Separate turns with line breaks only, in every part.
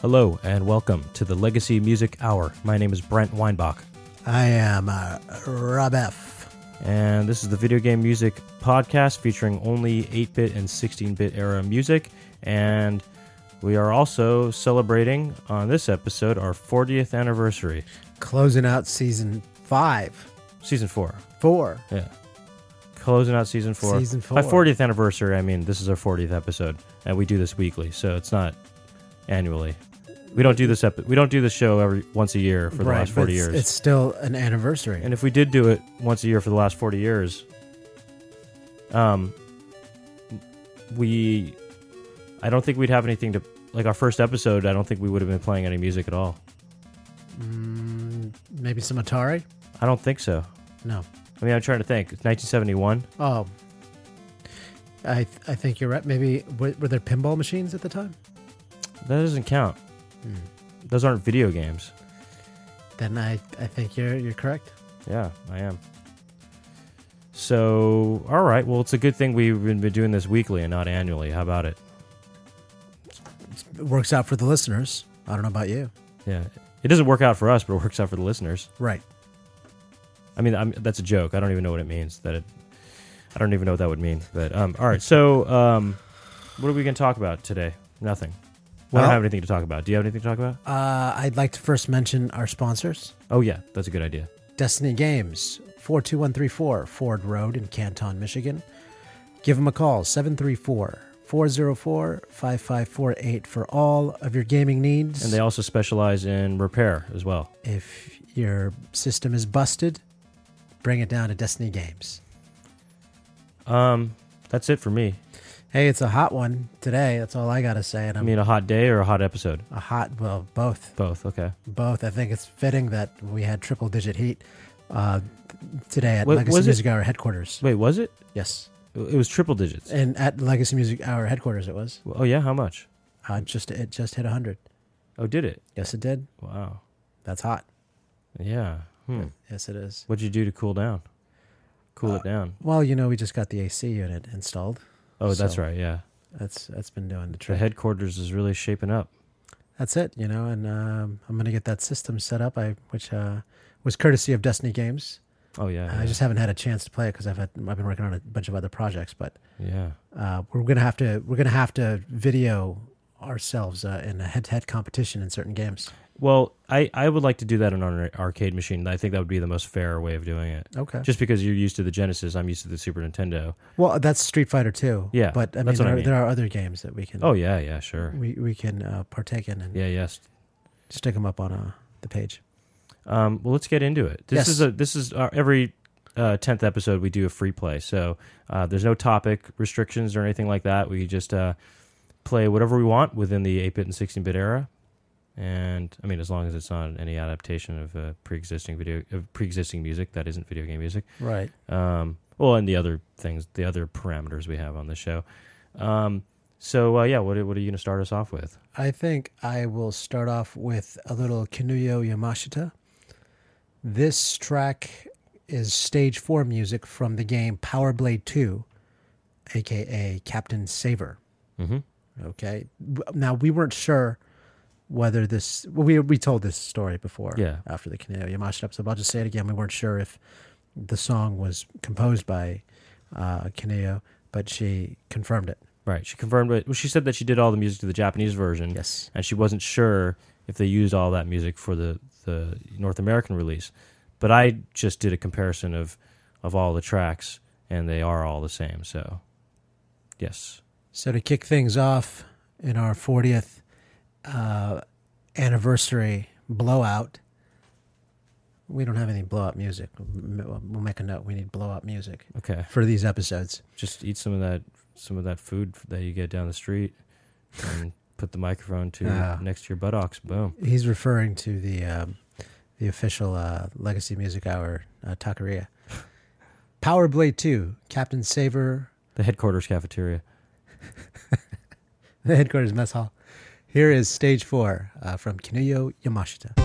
Hello and welcome to the Legacy Music Hour. My name is Brent Weinbach,
I am uh, Rob F.
and this is the video game music podcast featuring only 8 bit and 16 bit era music. And we are also celebrating on this episode our 40th anniversary,
Closing out season five,
season 4.
four.
Yeah. Closing out season 4.
Season
By
four.
40th anniversary, I mean this is our 40th episode, and we do this weekly, so it's not annually. We don't do this epi- we don't do this show every once a year for the last
but
40
it's-
years.
It's still an anniversary.
And if we did do it once a year for the last 40 years, um, we, I don't think we'd have anything to, like our first episode, I don't think we would have been playing any music at all.
Maybe some Atari?
I don't think so.
No.
I mean, I'm trying to think. It's 1971.
Oh. I I think you're right. Maybe were, were there pinball machines at the time?
That doesn't count.
Hmm.
Those aren't video games.
Then I, I think you're you're correct.
Yeah, I am. So, all right. Well, it's a good thing we've been been doing this weekly and not annually. How about it?
It works out for the listeners. I don't know about you.
Yeah. It doesn't work out for us, but it works out for the listeners.
Right.
I mean, I'm, that's a joke. I don't even know what it means. That it, I don't even know what that would mean. But um, all right. So, um, what are we going to talk about today? Nothing. We
Well-
don't have anything to talk about. Do you have anything to talk about?
Uh, I'd like to first mention our sponsors.
Oh yeah, that's a good idea.
Destiny Games, 42134 Ford Road in Canton, Michigan. Give them a call, 734 404 5548 for all of your gaming needs.
And they also specialize in repair as well.
if your system is busted, bring it down to Destiny Games.
Um, that's it for me.
Hey, it's a hot one today. That's all I got to say. And
I mean, a hot day or a hot episode?
a hot, well, both.
Both. Okay.
Both. I think it's fitting that we had triple digit heat uh, today at
Wa-
Legacy
was it-
Music Hour headquarters.
Wait, was it?
Yes.
It was triple digits.
And at Legacy Music Hour headquarters, it was.
Oh yeah, how much?
Uh, just It just hit 100.
Oh, did it?
Yes, it did.
Wow.
That's hot.
Yeah. Hmm.
Yes, it is.
What'd you do to cool down? Cool
Uh,
it down.
Well, you know, we just got the AC unit installed.
Oh, that's right. Yeah.
That's that's been doing the trick.
The headquarters is really shaping up.
That's it, you know, and um, I'm gonna get that system set up. I which uh, was courtesy of Destiny Games.
Oh yeah.
I just haven't had a chance to play it because I've had I've been working on a bunch of other projects. But
yeah.
uh, we're gonna have to we're gonna have to video ourselves uh, in a head-to-head competition in certain games.
Well, I, I would like to do that on an arcade machine. I think that would be the most fair way of doing it.
Okay.
Just because you're used to the Genesis, I'm used to the Super Nintendo.
well, that's Street Fighter 2.
Yeah,
but I mean,
what I
there,
mean.
there are other games that we can
Oh yeah, yeah, sure.
we we can uh, partake in and
Yeah, yes.
stick them up on uh, the page.
Um, well, let's get into it. This
Yes.
is a this is our, every uh, tenth episode we do a free play. So uh, there's no topic restrictions or anything like that. We just uh, play whatever we want within the 8-bit and 16-bit era. And I mean, as long as it's not any adaptation of uh, pre-existing video, of pre-existing music that isn't video game music.
Right.
Um, well, and the other things, the other parameters we have on the show. Um, so uh, yeah, what what are you going to start us off with?
I think I will start off with a little Kinuyo Yamashita. This track is stage four music from the game Power Blade 2, aka Captain Saver.
Mm-hmm.
Okay. Now, we weren't sure whether this, well, we, we told this story before
Yeah.
after the Kinuyo Yamashita episode, I'll just say it again. We weren't sure if the song was composed by uh, Kinuyo, but she confirmed it.
Right. She confirmed it. Well, she said that she did all the music to the Japanese version.
Yes.
and she wasn't sure if they used all that music for the, the North American release. But I just did a comparison of, of all the tracks, and they are all the same. So, yes.
So to kick things off in our 40th uh, anniversary blowout, we don't have any blowout music. We'll make a note. We need blowout music
Okay.
for these episodes.
Just eat some of that some of that food that you get down the street, and put the microphone to
Ah.
next to your buttocks. Boom.
He's referring to the um, the official uh, Legacy Music Hour uh, taqueria. Power Blade 2, Captain Saver,
The headquarters cafeteria.
the headquarters mess hall. Here is stage four uh, from Kinuyo Yamashita.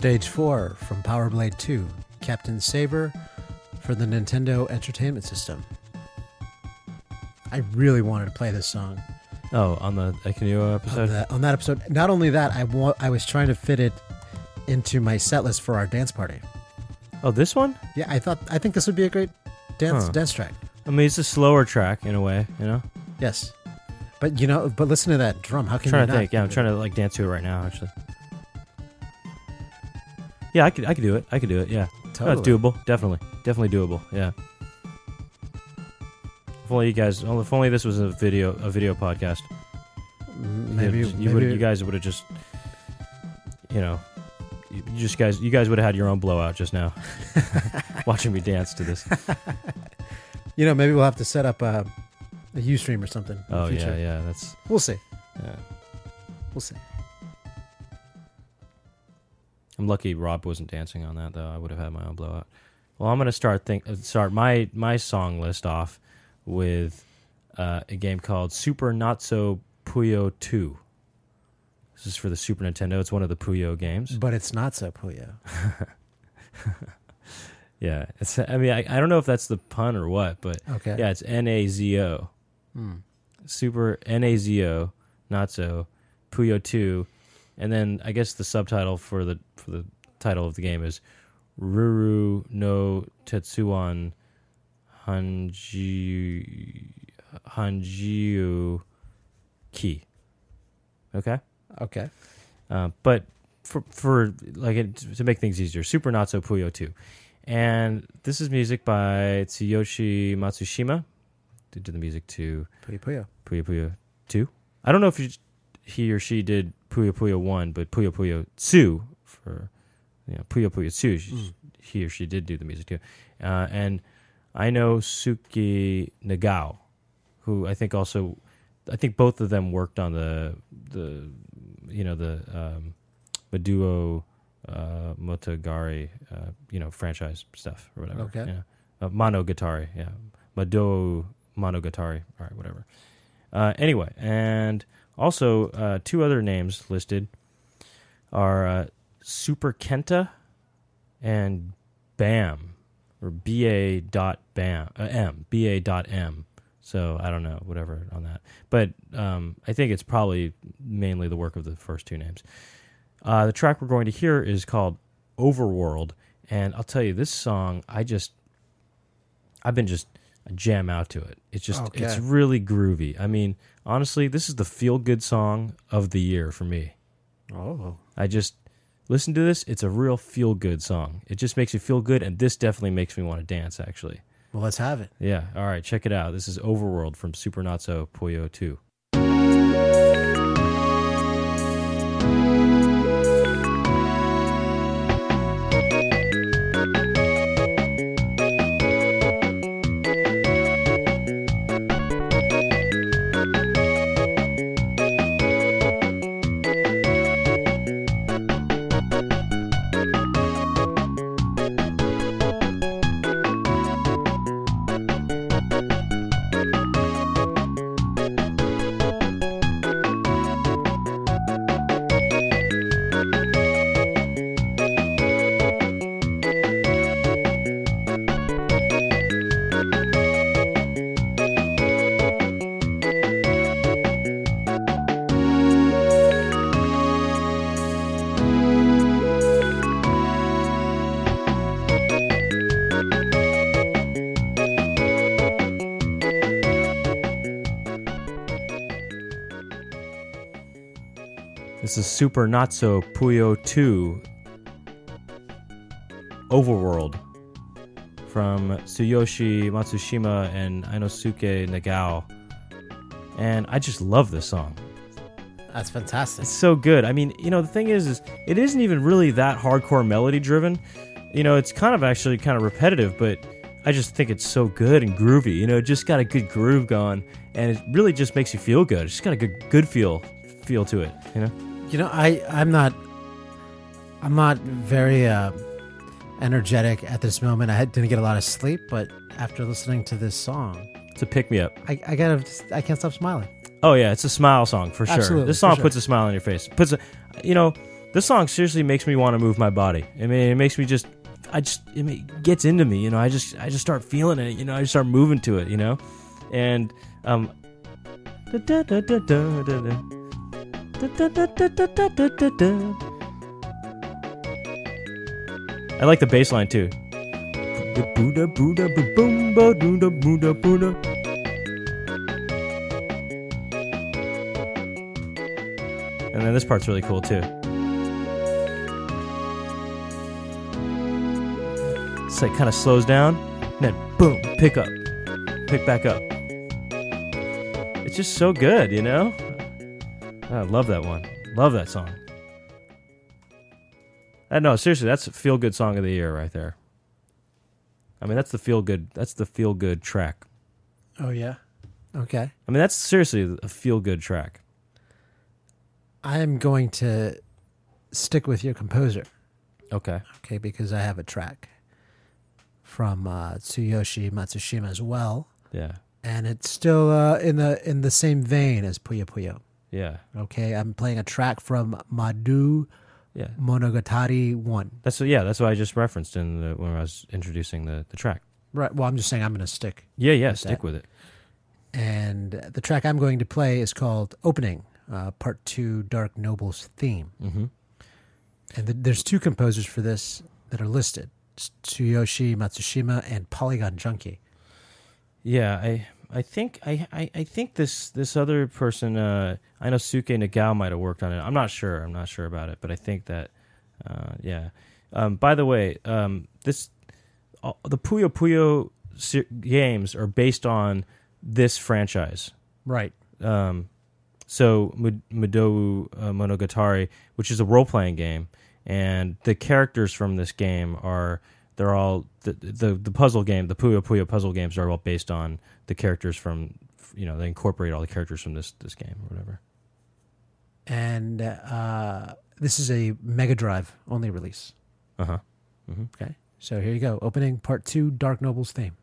Stage 4 from Power Blade 2, Captain Saber for the Nintendo Entertainment System. I really wanted to play this song
Oh, on the Ekanio
on
episode.
on that episode. Not only that, I wa- I was trying to fit it into my set list for our dance party.
Oh, this one?
Yeah, I thought I think this would be a great dance
Huh.
dance track.
I mean, it's a slower track in a way, you know.
Yes, but you know, but listen to that drum. How
I'm
can
trying
you
to
not?
think. Yeah, I'm trying to like dance to it right now. Actually. Yeah, I could. I could do it. I could do it. Yeah, no,
Totally.
doable. Definitely, definitely doable. Yeah. If only you guys. If only this was a video, a video podcast.
Maybe
you, you would. You guys would have just. You know, you you just guys. You guys would have had your own blowout just now, watching me dance to this.
you know maybe we'll have to set up a, a UStream or something. in the
Oh yeah,
future.
yeah. That's.
We'll see.
Yeah.
We'll see.
I'm lucky Rob wasn't dancing on that though. I would have had my own blowout. Well, I'm gonna start think uh, start my my song list off with uh, a game called Super Nazo Puyo Two. This is for the Super Nintendo. It's one of the Puyo games.
But it's not so Puyo.
Yeah, it's. I mean, I, I don't know if that's the pun or what, but
Okay.
yeah, it's N A Z O.
Hmm.
Super N A Z O, not so Puyo Two, and then I guess the subtitle for the for the title of the game is Ruru no Tetsuwan Hanji Hanjiu Ki. Okay,
Okay.
uh, but for for like it, to make things easier, Super Nazo Puyo Two, and this is music by Tsuyoshi Matsushima. Who did the music to
Puyo Puyo.
Puyo Puyo 2. I don't know if he, he or she did Puyo Puyo 1, but Puyo Puyo 2 for you know, Puyo Puyo 2, she,
Mm.
he or she did do the music too. Uh, and Inosuke Nagao, who I think also, I think both of them worked on the, the you know, the um, Madou uh, Motogari, uh, you know, franchise stuff or whatever.
Okay.
Yeah. Uh, Monogatari, yeah. Madou Monogatari, all right, whatever. Uh, anyway, and also uh, two other names listed are uh, Super Kenta and Bam, or BA dot Bam, uh, dot M. So I don't know, whatever on that. But um, I think it's probably mainly the work of the first two names. Uh, the track we're going to hear is called Overworld. And I'll tell you, this song, I just, I've been just I jam out to it. It's just,
Okay.
it's really groovy. I mean, honestly, this is the feel good song of the year for me.
Oh.
I just listen to this. It's a real feel good song. It just makes you feel good. And this definitely makes me want to dance, actually.
Well, let's have it.
Yeah. All right. Check it out. This is Overworld from Super Puyo 2. Super Nazo Puyo 2 Overworld from Tsuyoshi Matsushima and Inosuke Nagao. And I just love this song.
That's fantastic.
It's so good. I mean, you know, the thing is, is it isn't even really that hardcore melody driven. You know, it's kind of actually kind of repetitive, but I just think it's so good and groovy. You know, it just got a good groove going, and it really just makes you feel good. It's just got a good good feel feel to it. You know.
You know, I I'm not I'm not very uh, energetic at this moment. I didn't get a lot of sleep, but after listening to this song,
It's a pick me up.
I, I gotta just, I can't stop smiling.
Oh yeah, it's a smile song for sure.
Absolutely,
this song
sure.
puts a smile on your face. Puts a, you know, this song seriously makes me want to move my body. I mean, it makes me just, I just, it gets into me. You know, I just, I just start feeling it. You know, I just start moving to it. You know, and um. I like the bass line too. And then this part's really cool too. It's like kind of slows down, and then boom, pick up, pick back up. It's just so good, you know? I love that one. Love that song. I know, seriously, that's a feel good song of the year right there. I mean, that's the feel good. That's the feel good track.
Oh yeah. Okay.
I mean, that's seriously a feel good track.
I am going to stick with your composer,
Okay.
okay, because I have a track from uh, Tsuyoshi Matsushima as well,
Yeah.
and it's still uh, in the in the same vein as Puyo Puyo.
Yeah.
Okay, I'm playing a track from Madou
Yeah.
Monogatari One.
That's yeah. That's what I just referenced in the, when I was introducing the, the track.
Right. Well, I'm just saying I'm going to stick,
Yeah. Yeah.
With
Stick
that.
with it.
and the track I'm going to play is called Opening, uh, Part Two, Dark Nobles Theme.
Mm-hmm.
And th- there's two composers for this that are listed: Tsuyoshi Matsushima and Polygon Junkie.
Yeah. I I think I, I, I think this this other person uh, Inosuke Nagao might have worked on it. I'm not sure. I'm not sure about it, but I think that uh, yeah. Um, by the way, um, this all, the Puyo Puyo se- games are based on this franchise.
Right.
um, so Mud- Mudou uh, Monogatari, which is a role playing game, and the characters from this game are they're all the, the the puzzle game, the Puyo Puyo puzzle games are all based on the characters from you know they incorporate all the characters from this this game or whatever.
And uh, this is a Mega Drive only release.
Uh huh.
Okay. So here you go. Opening Part Two, Dark Nobles Theme.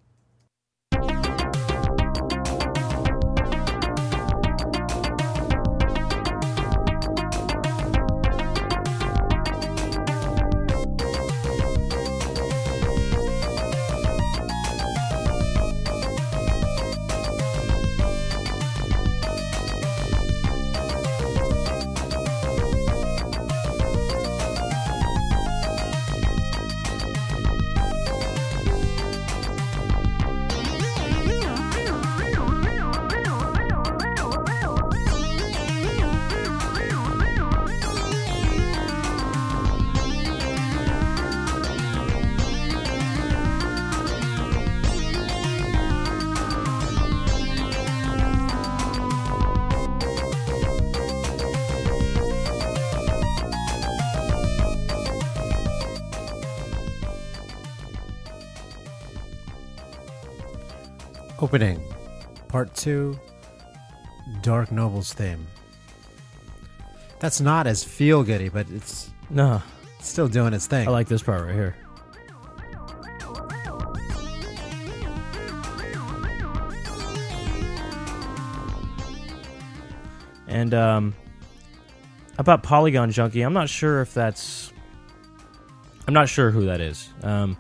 Nobles Theme. That's not as feel goody, but it's
No,
still doing its thing.
I like this part right here. And um, about Polygon Junkie, I'm not sure if that's. I'm not sure who that is. Um,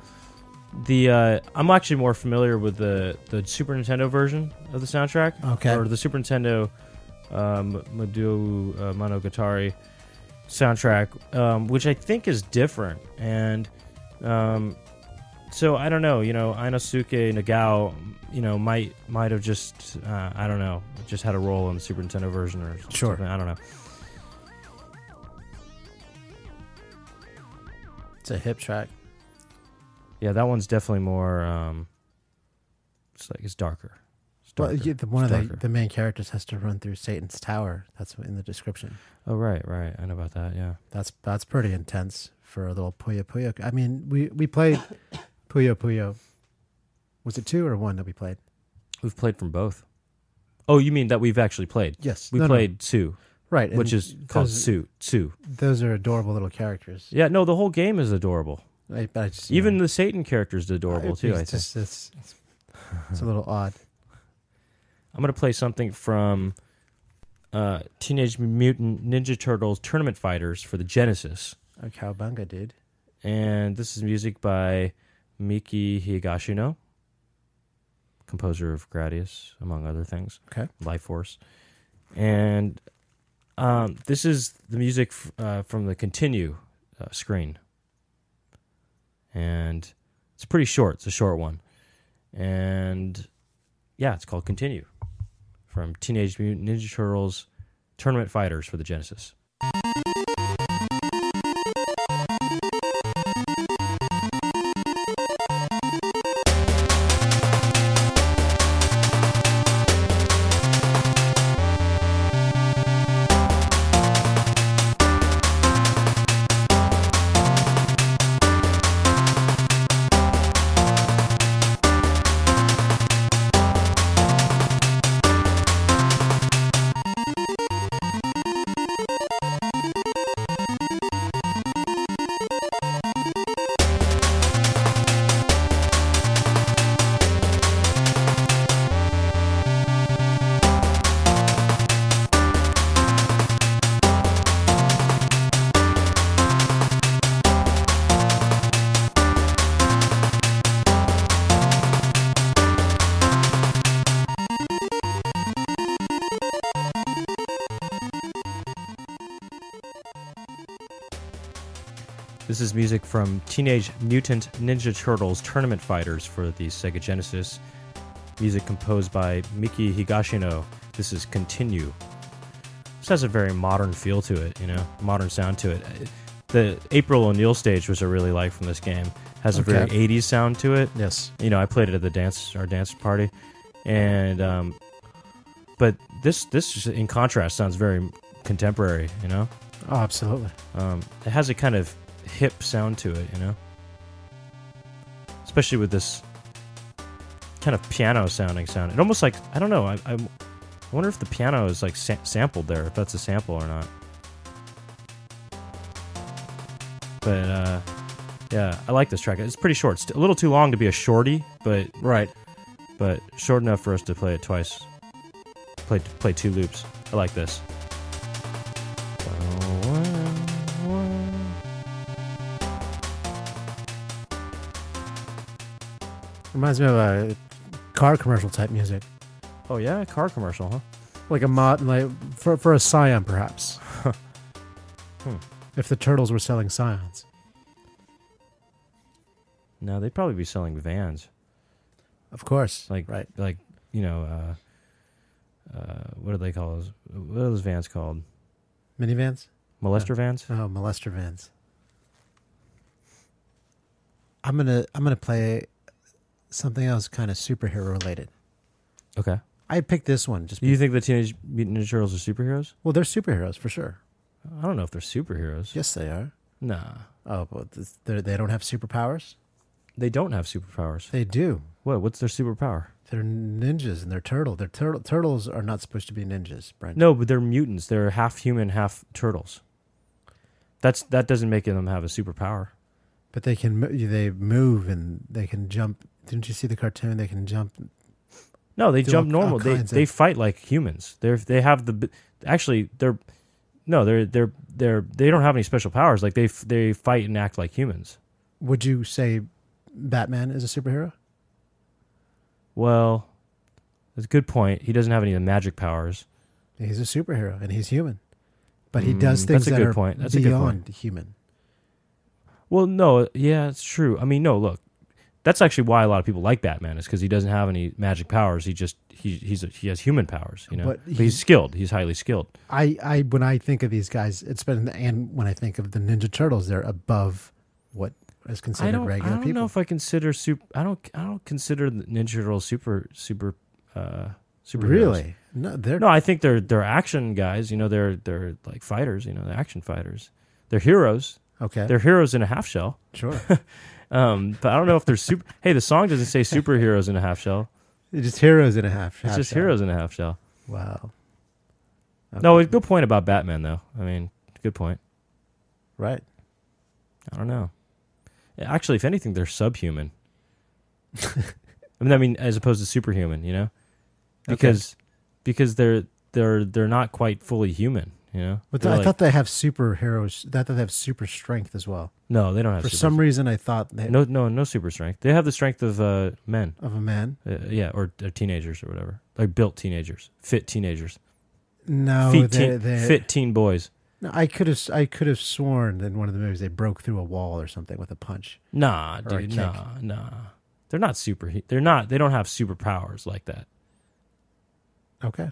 the uh, I'm actually more familiar with the the Super Nintendo version of the soundtrack,
Okay.
or the Super Nintendo um, Madou uh, Monogatari soundtrack, um, which I think is different. And um, so I don't know, you know, Inosuke Nagao, you know, might might have just uh, I don't know, just had a role in the Super Nintendo version or
sure.
something. I don't know.
It's a hip track.
Yeah, that one's definitely more. Um, it's like it's darker. It's
Well, yeah, the, one
It's
of the,
darker.
the main characters has to run through Satan's tower. That's in the description.
Oh right, right. I know about that. Yeah.
That's that's pretty intense for a little Puyo Puyo. I mean, we we played Puyo Puyo. Was it two or one that we played?
We've played from both. Oh, you mean that we've actually played?
Yes,
We
No, no.
played Sue,
right,
which is called Sue. Sue.
Those are adorable little characters.
Yeah, no, the whole game is adorable.
I, I just,
Even
know,
the Satan character is adorable
it's
too. I think.
just- it's, it's a little odd.
I'm gonna play something from uh, Teenage Mutant Ninja Turtles Tournament Fighters for the Genesis,
A cowbunga, dude.
and this is music by Miki Higashino, composer of Gradius, among other things.
Okay.
Life Force, and um, this is the music f- uh, from the Continue uh, screen, and it's pretty short. It's a short one, and yeah, it's called Continue from Teenage Mutant Ninja Turtles Tournament Fighters for the Genesis. This is music from Teenage Mutant Ninja Turtles Tournament Fighters for the Sega Genesis. Music composed by Miki Higashino. This is Continue. This has a very modern feel to it, you know, modern sound to it. The April O'Neil stage, which I really like from this game, has a very 80s sound to it.
Yes.
You know, I played it at the dance our dance party, and um, but this this in contrast sounds very contemporary. You know,
Oh, absolutely.
um, it has a kind of hip sound to it, you know. Especially with this kind of piano sounding sound. It almost like I don't know. I, I wonder if the piano is like sa- sampled there, if that's a sample or not. But uh, yeah, I like this track. It's pretty short. It's a little too long to be a shorty, but
Right.
but short enough for us to play it twice. Play play two loops. I like this.
Reminds me of a car commercial type music,
Oh yeah, car commercial, huh?
like a mod, like for for a Scion, perhaps.
Hmm.
If the turtles were selling Scions,
No, they'd probably be selling vans.
of course.
Like
right.
like you know, uh, uh, what do they call those? What are those vans called?
Minivans.
Molester vans?
Oh, molester vans. I'm gonna I'm gonna play something else kind of superhero related.
Okay.
I picked this one just
Do you think the Teenage Mutant Ninja Turtles are superheroes?
well, they're superheroes for sure.
I don't know if they're superheroes.
Yes, they are.
Nah,
Oh, but this- they're- they don't have superpowers.
they don't have superpowers.
They do.
What? What's their superpower?
They're ninjas and they're turtle. They're turtle. Turtles are not supposed to be ninjas, Brent.
No, but they're mutants. They're half human, half turtles. That's that doesn't make them have a superpower.
But they can mo- they move and they can jump. Didn't you see the cartoon? They can jump.
No, they jump
all- all
normal. They
kinds
they
of-
fight like humans. They're they have the actually they're no they're they're they're they don't have any special powers. Like they they fight and act like humans.
Would you say Batman is a superhero?
Well, that's a good point. He doesn't have any of the magic powers.
He's a superhero and he's human, but he does
Mm,
things
that's a
that
good
are
point. That's a good point.
beyond human.
Well, no, yeah, it's true. I mean, no, look, that's actually why a lot of people like Batman is because he doesn't have any magic powers. He just he he's a, he has human powers, you know.
But
But,
he-
he's skilled. He's highly skilled.
I, I when I think of these guys, it's been and when I think of the Ninja Turtles, they're above what as
I
considered
don't. I
regular
don't
people.
know if I consider super. I don't. I don't consider the Ninja Turtles super super uh superheroes.
really? No, they're
No, I think they're they're action guys. You know, they're they're like fighters. You know, they're action fighters. They're heroes.
okay.
They're heroes in a half shell.
sure.
Um, but I don't know if they're super. hey, the song doesn't say superheroes in a half shell.
They're just heroes in a half.
Shell.
It's
just
shell.
heroes in a half shell.
Wow.
No, good point about Batman though. I mean, good point.
right.
I don't know. Actually, if anything, they're subhuman. I mean, I mean, as opposed to superhuman, you know, because because they're they're they're not quite fully human, you know.
But
They're
I
like-
thought they have superheroes. I thought they have super strength as well.
no, they don't have
For
super
some reason, I thought they,
no no no super strength. They have the strength of uh, men,
of a man.
uh, yeah, or, or teenagers or whatever, like built teenagers, fit teenagers,
No, they,
teen, fit teen boys.
No, I could have. I could have sworn in one of the movies they broke through a wall or something with a punch.
Nah, dude, nah, nah. They're not super. They're not. They don't have superpowers like that.
Okay.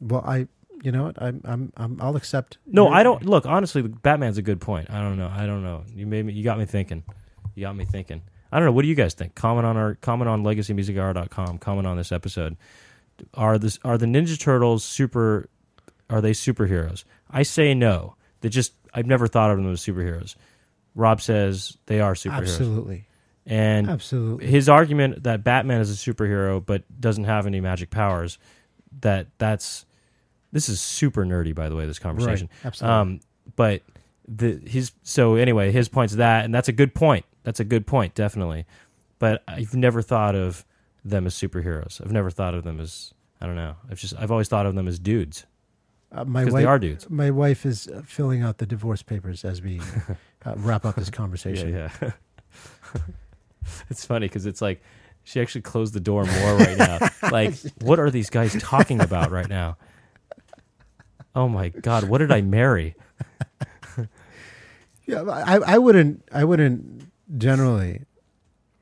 Well, I. You know what? I'm. I'm. I'm I'll accept.
No, I don't. Look, honestly, Batman's a good point. I don't know. I don't know. You made me. You got me thinking. You got me thinking. I don't know. What do you guys think? Comment on our comment on legacymusichour.com. Comment on this episode. Are this are the Ninja Turtles super? Are they superheroes? I say no. They just. I've never thought of them as superheroes. Rob says they are superheroes,
Absolutely.
and
Absolutely.
his argument that Batman is a superhero but doesn't have any magic powers. That that's. This is super nerdy, by the way. This conversation.
Right. Absolutely.
Um, but the his so anyway, his point's that, and that's a good point. That's a good point, definitely. But I've never thought of them as superheroes. I've never thought of them as I don't know. I've just I've always thought of them as dudes
Uh, my wife.
they are dudes.
My wife is uh, filling out the divorce papers as we uh, wrap up this conversation.
Yeah, yeah. it's funny because it's like she actually closed the door more right now. like, what are these guys talking about right now? Oh my god, what did I marry?
Yeah, I, I wouldn't I wouldn't generally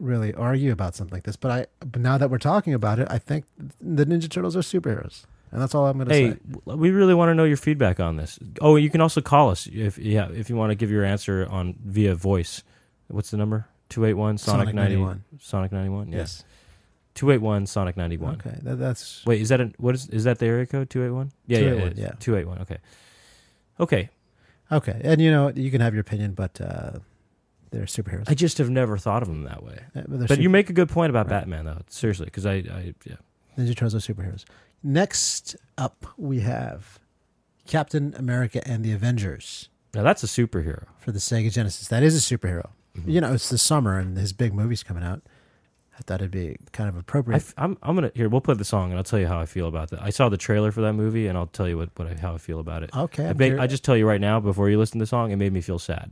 really argue about something like this, but I but now that we're talking about it, I think the Ninja Turtles are superheroes, and that's all I'm going to
Hey,
say.
we really want to know your feedback on this. Oh, you can also call us if yeah if you want to give your answer on via voice. What's the number? Two eight one Sonic
Sonic 91.
Sonic ninety one.
Yes.
Two eight one Sonic ninety one.
Okay, that, that's
Wait, is that a, what is is that the area code? Two eight one. Yeah, yeah,
281, yeah.
Two eight one. Okay. Okay.
okay. And you know you can have your opinion, but uh, they're superheroes.
I just have never thought of them that way.
Uh, they're
But you
super-
make a good point about. Batman, though. Seriously, because I, I, yeah.
Ninja Turtles are superheroes. Next up, we have Captain America and the Avengers
Now that's a superhero.
for the Sega Genesis. That is a superhero.
Mhm.
You know, it's the summer and his big movie's coming out. I thought it'd be kind of
I
appropriate.
f- I'm, I'm gonna here. We'll play the song, and I'll tell you how I feel about that. I saw the trailer for that movie, and I'll tell you what, what I, how I feel about it.
okay,
made- I just tell you right now, before you listen to the song, it made me feel sad.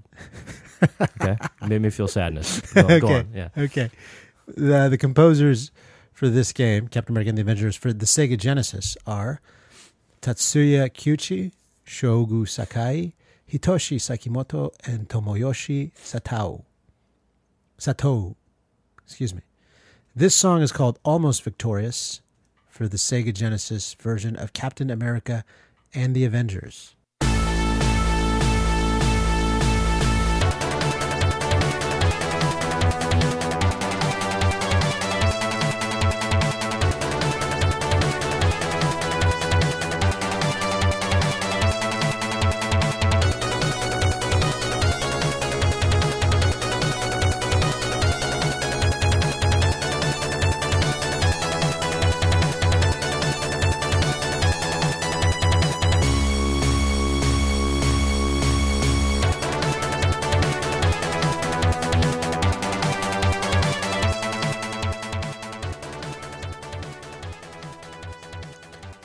okay, it made me feel sadness. Go, go
Okay.
on. Yeah.
Okay. The, the composers for this game, Captain America and the Avengers, for the Sega Genesis are Tatsuya Kiuchi, Shogo Sakai, Hitoshi Sakimoto, and Tomoyoshi Satao. Satou, Excuse me. This song is called Almost Victorious for the Sega Genesis version of Captain America and the Avengers.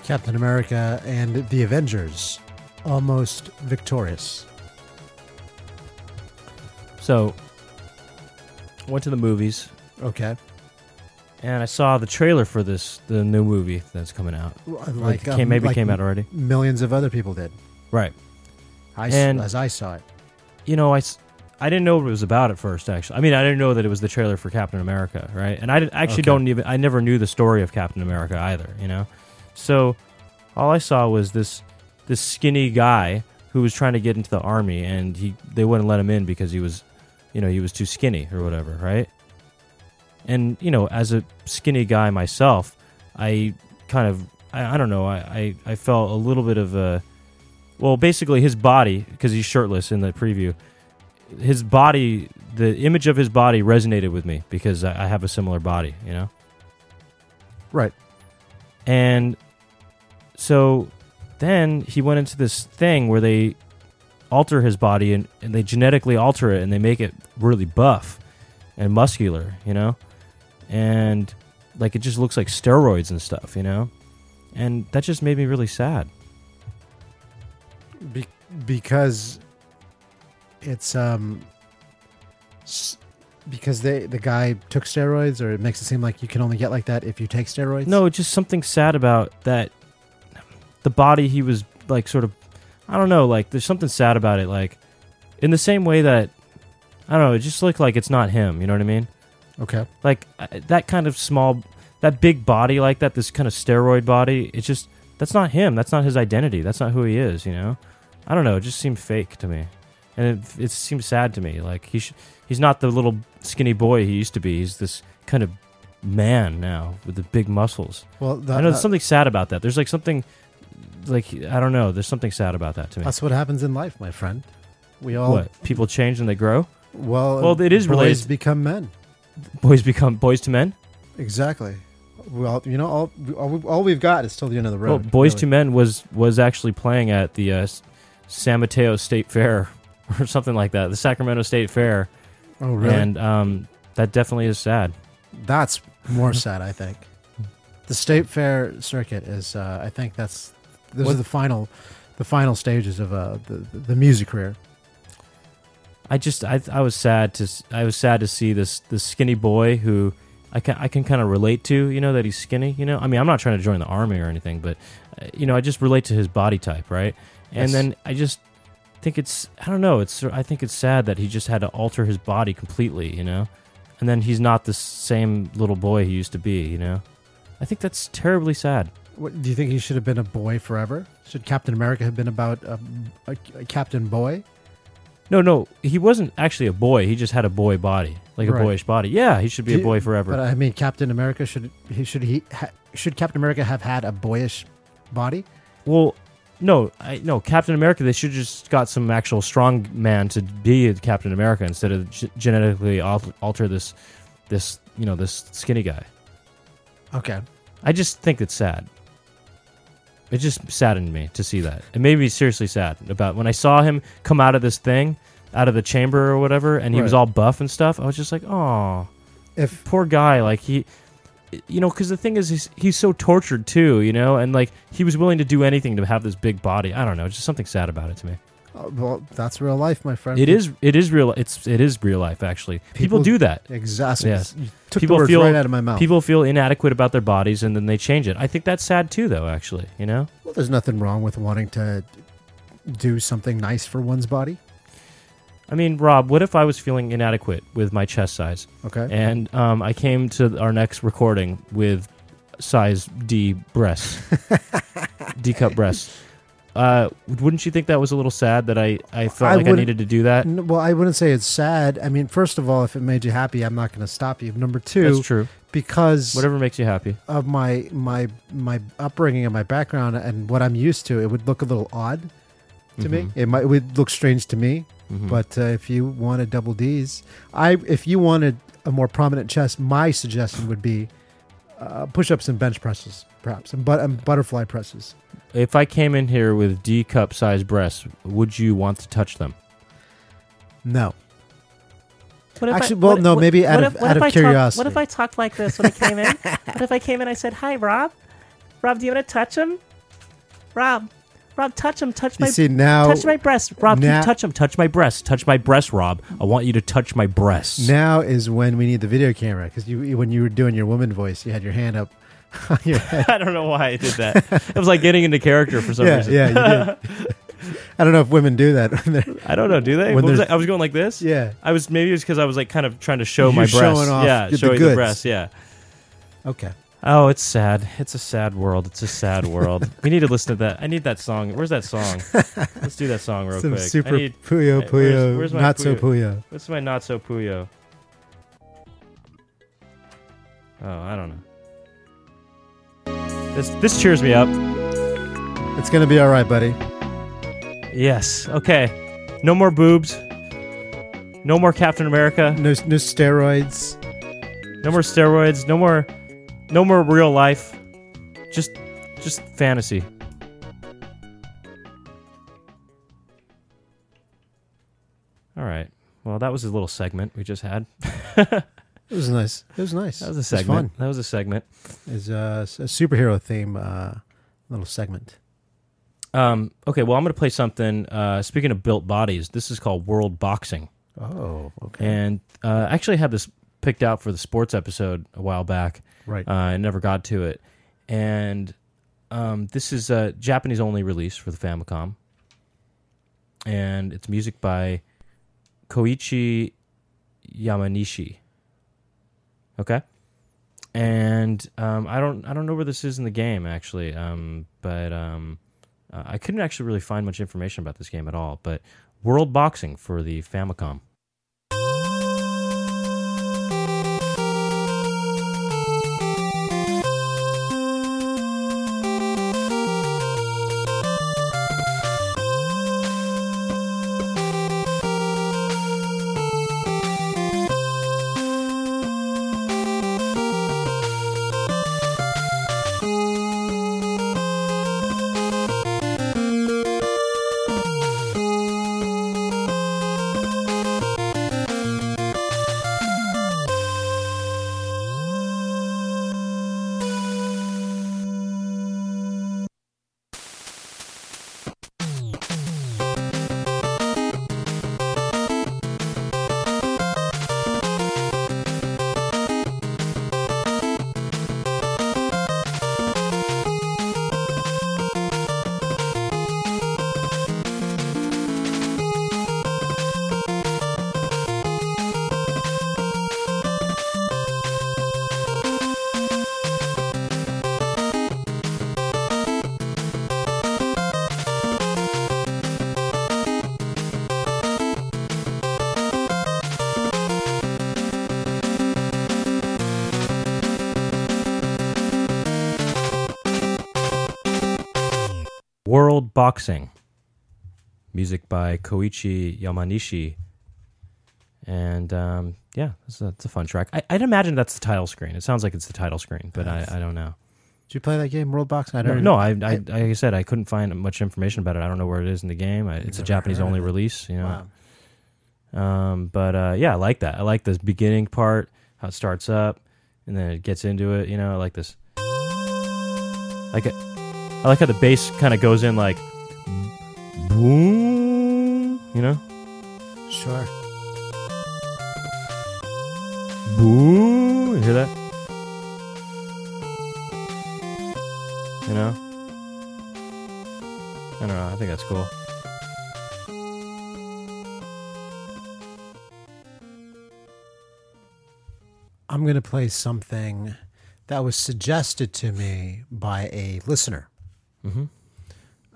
Captain America and the Avengers, Almost Victorious.
So, went to the movies,
Okay.
and I saw the trailer for this, the new movie that's coming out.
Like, um,
came, maybe
like
came out already.
Millions of other people did.
Right.
I, s-
And-
as I saw it.
you know, I, s- I didn't know what it was about at first. Actually, I mean, I didn't know that it was the trailer for Captain America, right? And I did, actually
Okay.
don't even. I never knew the story of Captain America either. You know, so all I saw was this this skinny guy who was trying to get into the army, and he they wouldn't let him in because he was you know he was too skinny or whatever, right? And you know, as a skinny guy myself, I kind of I, I don't know I, I I felt a little bit of a well, basically his body because he's shirtless in the preview. His body, the image of his body resonated with me because I, I have a similar body, you know.
Right.
And so then he went into this thing where they alter his body and, and they genetically alter it and they make it really buff and muscular, you know? And like it just looks like steroids and stuff, you know? And that just made me really sad.
Be- because it's um s- because they the guy took steroids or it makes it seem like you can only get like that if you take steroids
No, it's just something sad about that the body he was like sort of I don't know, like there's something sad about it like in the same way that I don't know, it just looked like it's not him, you know what I mean?
okay.
Like uh, that kind of small that big body like that this kind of steroid body it's just that's not him that's not his identity that's not who he is you know? I don't know it just seemed fake to me. And it, it seems sad to me like he sh- he's not the little skinny boy he used to be he's this kind of man now with the big muscles.
Well the,
i know there's something sad about that there's like something like i don't know. There's something sad about that to me.
That's what happens in life my friend. We all
what? People change and they grow?
Well
Well, it is
boys
related-
become men.
Boys become boys to men?
Exactly. Well you know all all, all we've got is till the end of the road
Well, Boys
really.
to Men was was actually playing at the uh, San Mateo State Fair or something like that, the Sacramento State Fair,
oh really?
And um, that definitely is sad.
that's more sad i think. The state fair circuit is uh i think that's those
What-
are the final the final stages of uh the, the music career
I just I I was sad to I was sad to see this this skinny boy who I can I can kind of relate to, you know, that he's skinny. You know, I mean, I'm not trying to join the army or anything, but uh, you know, I just relate to his body type, right? And
Yes.
then I just think it's I don't know, it's I think it's sad that he just had to alter his body completely, you know, and then he's not the same little boy he used to be, you know. I think that's terribly sad.
What, do you think he should have been a boy forever? Should Captain America have been about a, a, a Captain Boy?
No, no, he wasn't actually a boy. He just had a boy body, like a boyish body. Yeah, he should be a boy forever.
But I mean, Captain America should he should he ha, should Captain America have had a boyish body?
Well, no, I no Captain America. They should just got some actual strong man to be a Captain America instead of g- genetically al- alter this, this you know this skinny guy.
Okay,
I just think it's sad. It just saddened me to see that. It made me seriously sad about when I saw him come out of this thing, out of the chamber or whatever, and he was
Right.
all buff and stuff. I was just like, oh,
if
poor guy. Like he, you know, because the thing is, he's, he's so tortured too, you know, and like he was willing to do anything to have this big body. I don't know, just something sad about it to me.
Uh, well, that's real life, my friend.
It is, it is real. It's, it is real life. Actually, people,
People-
do that.
exactly.
Yes.
Took
People
the words
feel-
right out of my mouth.
People feel inadequate about their bodies, and then they change it. I think that's sad too, though. Actually, you know.
well, there's nothing wrong with wanting to do something nice for one's body.
I mean, Rob, what if I was feeling inadequate with my chest size,
Okay.
and um, I came to our next recording with size D breasts, D cup breasts? Uh, wouldn't you think that was a little sad that I, I felt
I
like I needed to do that?
N- well, I wouldn't say it's sad. I mean, first of all, if it made you happy, I'm not going to stop you. Number two,
That's true.
because
Whatever makes you happy.
of my my my upbringing and my background and what I'm used to, it would look a little odd to me.
Mhm.
It might it would look strange to me.
Mhm.
But uh, if you wanted double D's, I if you wanted a more prominent chest, my suggestion would be uh, push-ups and bench presses, perhaps, and, but, and butterfly presses.
if I came in here with D cup size breasts, would you want to touch them?
No,
What if
Actually,
I,
well,
what-
no,
what-
maybe out
if-
of-
what
out
if
of
I talk-
curiosity.
what if I talked like this when I came in? what if I came in? I said, "Hi, Rob. Rob, do you want to touch him? Rob, Rob, touch him. Touch my.
you see now.
touch my breast. Rob,
now-
keep
Touch them. Touch my breast. Touch my breast, Rob. I want you to touch my breast.
Now is when we need the video camera because you when you were doing your woman voice, you had your hand up on your head.
I don't know why I did that. it was like getting into character for some
yeah,
reason.
yeah, you did. I don't know if women do that.
I don't know. Do they?
When
was I? I was going like this.
yeah.
I was maybe it's because I was like kind of trying to show
You're
my breasts.
showing off
yeah,
the
showing the
goods.
breasts. Yeah.
Okay.
Oh, it's sad. It's a sad world. It's a sad world. we need to listen to that. I need that song. Where's that song? Let's do that song real
Some
quick. I
super
need,
Puyo
Hey, where's-
Puyo,
where's my
not so
Puyo?
Puyo.
what's my not so Puyo? Oh, I don't know. This this cheers me up.
It's gonna be all right, buddy.
Yes. Okay. No more boobs. No more Captain America.
No, no steroids.
No more steroids. No more. No more real life. Just, just fantasy. All right. Well, that was a little segment we just had.
It was nice. It was nice.
That was a
It was
segment.
fun.
That was a segment.
It's uh, a superhero theme uh, little segment.
Um, okay. Well, I'm going to play something. Uh, speaking of built bodies, this is called World Boxing.
Oh, okay.
And uh, I actually had this picked out for the sports episode a while back.
Right.
Uh, I never got to it. And um, this is a Japanese only release for the Famicom. And it's music by Koichi Yamanishi. Okay? And um, I don't I don't know where this is in the game actually. Um, but um, uh, I couldn't actually really find much information about this game at all. But World Boxing for the Famicom. Boxing. Music by Koichi Yamanishi. And um, yeah, it's a, it's a fun track. I, I'd imagine that's the title screen. It sounds like it's the title screen, but I, I don't know.
Did you play that game, World Boxing? I
No,
don't
no I, I, like I said, I couldn't find much information about it. I don't know where it is in the game. I, it's a Japanese only release, you know.
Wow.
Um, but uh, yeah, I like that. I like this beginning part, how it starts up, and then it gets into it. You know, I like this. Like I like how the bass kind of goes in like boom. You know,
Sure.
boom. You hear that? You know. I don't know. I think that's cool.
I'm going to play something that was suggested to me by a listener.
Mm-hmm.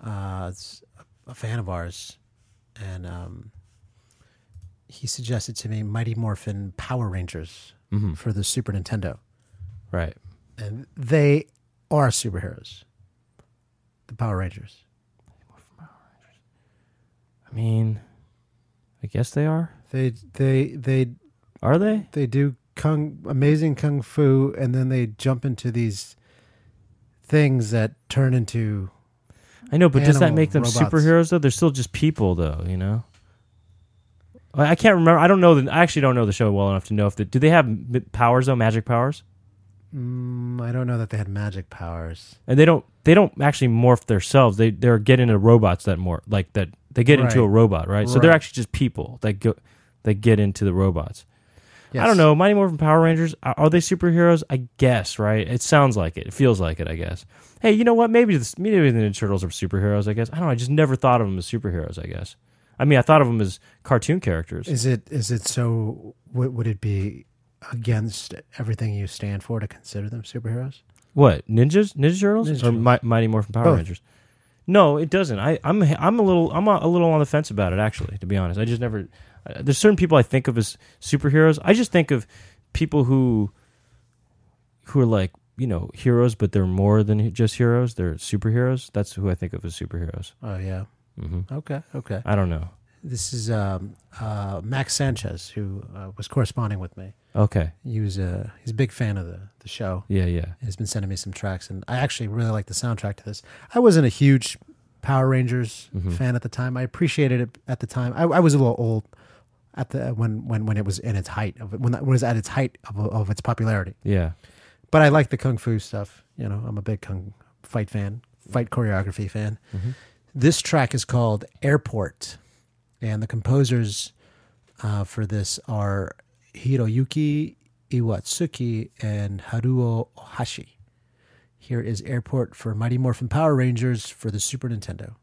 Uh, it's a fan of ours, and um, he suggested to me Mighty Morphin Power Rangers
Mm-hmm.
for the Super Nintendo,
Right.
and they are superheroes. The Power Rangers.
I mean, I guess they are.
They they they
Are they?
they do kung amazing kung fu, and then they jump into these things that turn into
I know, but does that
Animal
make them
robots.
superheroes though? They're still just people though, you know. I I can't remember. I don't know. The, I actually don't know the show well enough to know if the, do they have m- powers though, magic powers,
Mm, I don't know that they had magic powers.
and they don't. They don't actually morph themselves. They they're getting into robots that more like that. They get into
Right.
a robot, right? So they're
Right.
actually just people that go. They get into the robots. I don't know. Mighty Morphin Power Rangers are, they superheroes? I guess, right? It sounds like it. It feels like it. I guess. Hey, you know what? Maybe the, maybe the Ninja Turtles are superheroes. I guess. I don't know. I just never thought of them as superheroes. I guess. I mean, I thought of them as cartoon characters.
Is it is it so? Would, would it be against everything you stand for to consider them superheroes?
What ninjas? Ninja Turtles
Ninja
or
Turtles.
Mi- Mighty Morphin Power
Both.
Rangers? No, it doesn't. I, I'm I'm a little I'm a, a little on the fence about it actually. To be honest, I just never. Uh, there's certain people I think of as superheroes. I just think of people who who are like you know heroes, but they're more than just heroes. They're superheroes. That's who I think of as superheroes.
Oh yeah.
hmm
Okay. Okay.
I don't know.
This is um, uh, Max Sanchez, who uh, was corresponding with me.
Okay.
He was a he's a big fan of the the show.
Yeah. Yeah.
He's been sending me some tracks, and I actually really like the soundtrack to this. I wasn't a huge Power Rangers
Mhm.
fan at the time. I appreciated it at the time. I, I was a little old at the when when when it was in its height of it, when that was at its height of, of its popularity.
Yeah.
But I like the kung fu stuff. You know, I'm a big kung fight fan, fight choreography fan.
Mhm.
This track is called Airport, and the composers uh, for this are Hiroyuki Iwatsuki and Haruo Ohashi. Here is Airport for Mighty Morphin Power Rangers for the Super Nintendo.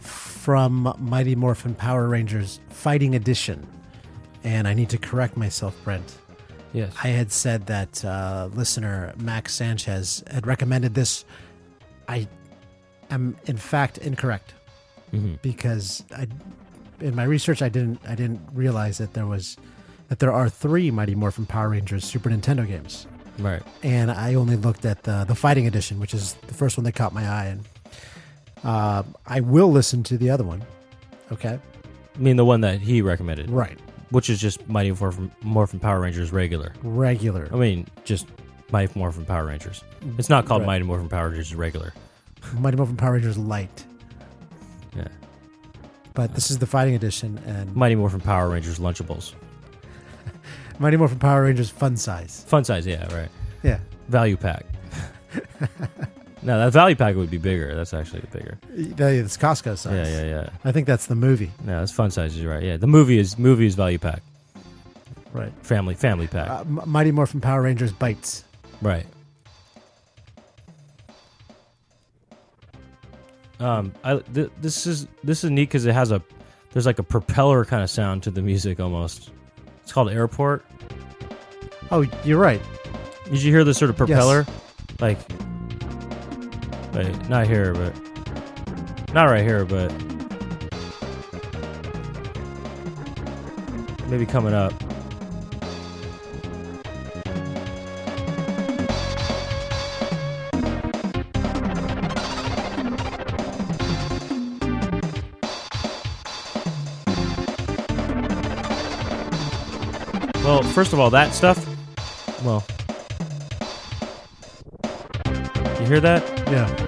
From Mighty Morphin Power Rangers Fighting Edition. And I need to correct myself, Brent.
Yes.
I had said that uh, listener Max Sanchez had recommended this. I am in fact incorrect
hmm
because I, in my research, I didn't I didn't realize that there was that there are three Mighty Morphin Power Rangers Super Nintendo games,
Right.
and I only looked at the the Fighting Edition, which is the first one that caught my eye, and uh, I will listen to the other one. Okay,
I mean the one that he recommended,
right,
which is just Mighty Morphin, Morphin Power Rangers regular.
regular.
I mean, just Mighty Morphin Power Rangers. It's not called
Right.
Mighty Morphin Power Rangers regular.
Mighty Morphin Power Rangers Light,
Yeah.
but this is the Fighting Edition, and
Mighty Morphin Power Rangers Lunchables.
Mighty Morphin Power Rangers Fun Size.
Fun size, yeah, right.
Yeah,
Value pack. no, that value pack would be bigger. That's actually bigger.
it's Costco size.
Yeah, yeah, yeah.
I think that's the movie.
No, that's fun size. You're right. Yeah, the movie is movie is value pack.
Right.
Family family pack.
Uh, M- Mighty Morphin Power Rangers Bites.
right. Um, I th- this is this is neat because it has a there's like a propeller kind of sound to the music almost. It's called Airport.
Oh, you're right.
Did you hear the sort of propeller? Like, wait, not here, but not right here, but maybe coming up. Well, first of all, that stuff. Well, you hear that?
Yeah.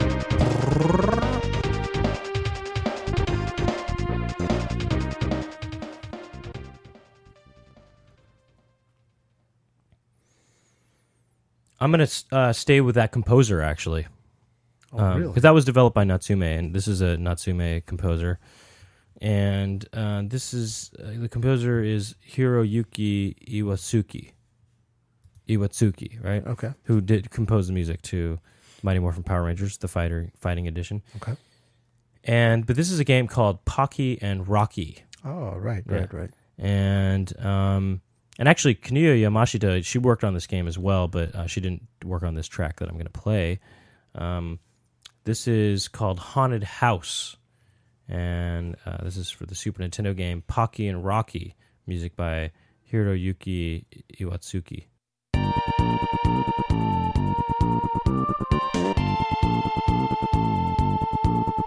I'm gonna uh, stay with that composer actually,
Oh,
because
really?
that was developed by Natsume, and this is a Natsume composer, and uh, this is uh, the composer is Hiroyuki Iwatsuki. Iwatsuki, right?
Okay.
Who did compose the music to Mighty Morphin Power Rangers, the fighter fighting edition.
Okay.
And but this is a game called Pocky and Rocky.
Oh, right,
Yeah.
right, right.
and um, and actually Kinuyo Yamashita she worked on this game as well, but uh, she didn't work on this track that I'm going to play. Um, This is called Haunted House, and uh, this is for the Super Nintendo game Pocky and Rocky. Music by Hiroyuki Iwatsuki. you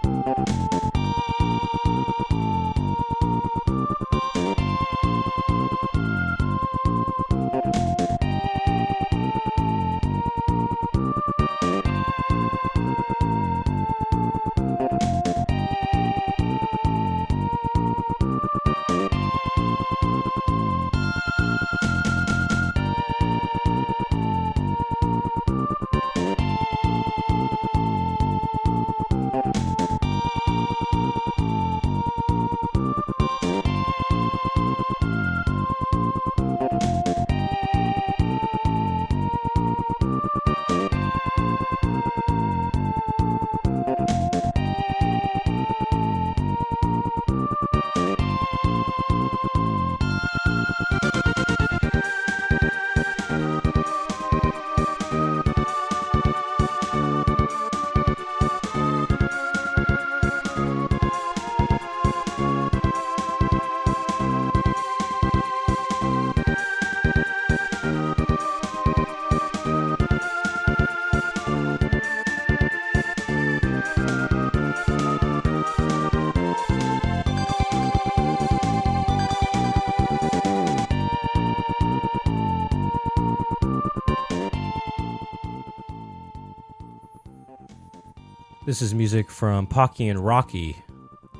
This is music from Pocky and Rocky,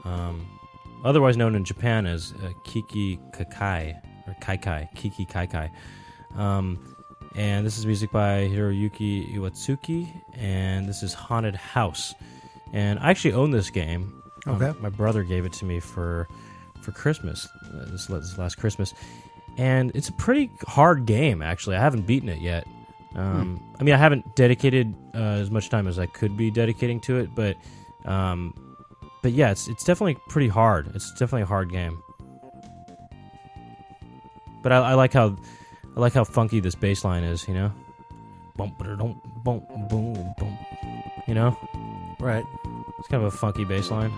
um, otherwise known in Japan as uh, Kiki Kakai or Kaikai, Kiki Kaikai. Um, and this is music by Hiroyuki Iwatsuki, and this is Haunted House. And I actually own this game. Um,
Okay.
my brother gave it to me for for Christmas, uh, this, this last Christmas, and it's a pretty hard game. Actually, I haven't beaten it yet. Um, I mean, I haven't dedicated uh, as much time as I could be dedicating to it, but um, but yeah, it's it's definitely pretty hard. It's definitely a hard game. But I, I like how I like how funky this bass line is. You know, bump boom boom boom. You know,
Right.
it's kind of a funky bass line.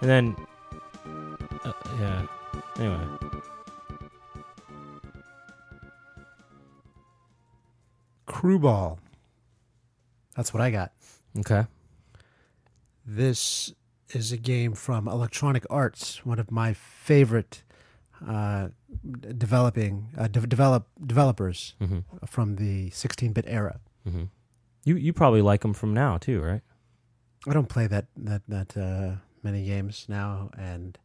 And then, uh, yeah. Anyway,
Crüe Ball. That's what I got.
okay.
This is a game from Electronic Arts, one of my favorite uh, developing uh, de- develop developers
hmm
from the 16-bit era.
hmm You you probably like them from now too, right?
I don't play that that that uh, many games now, and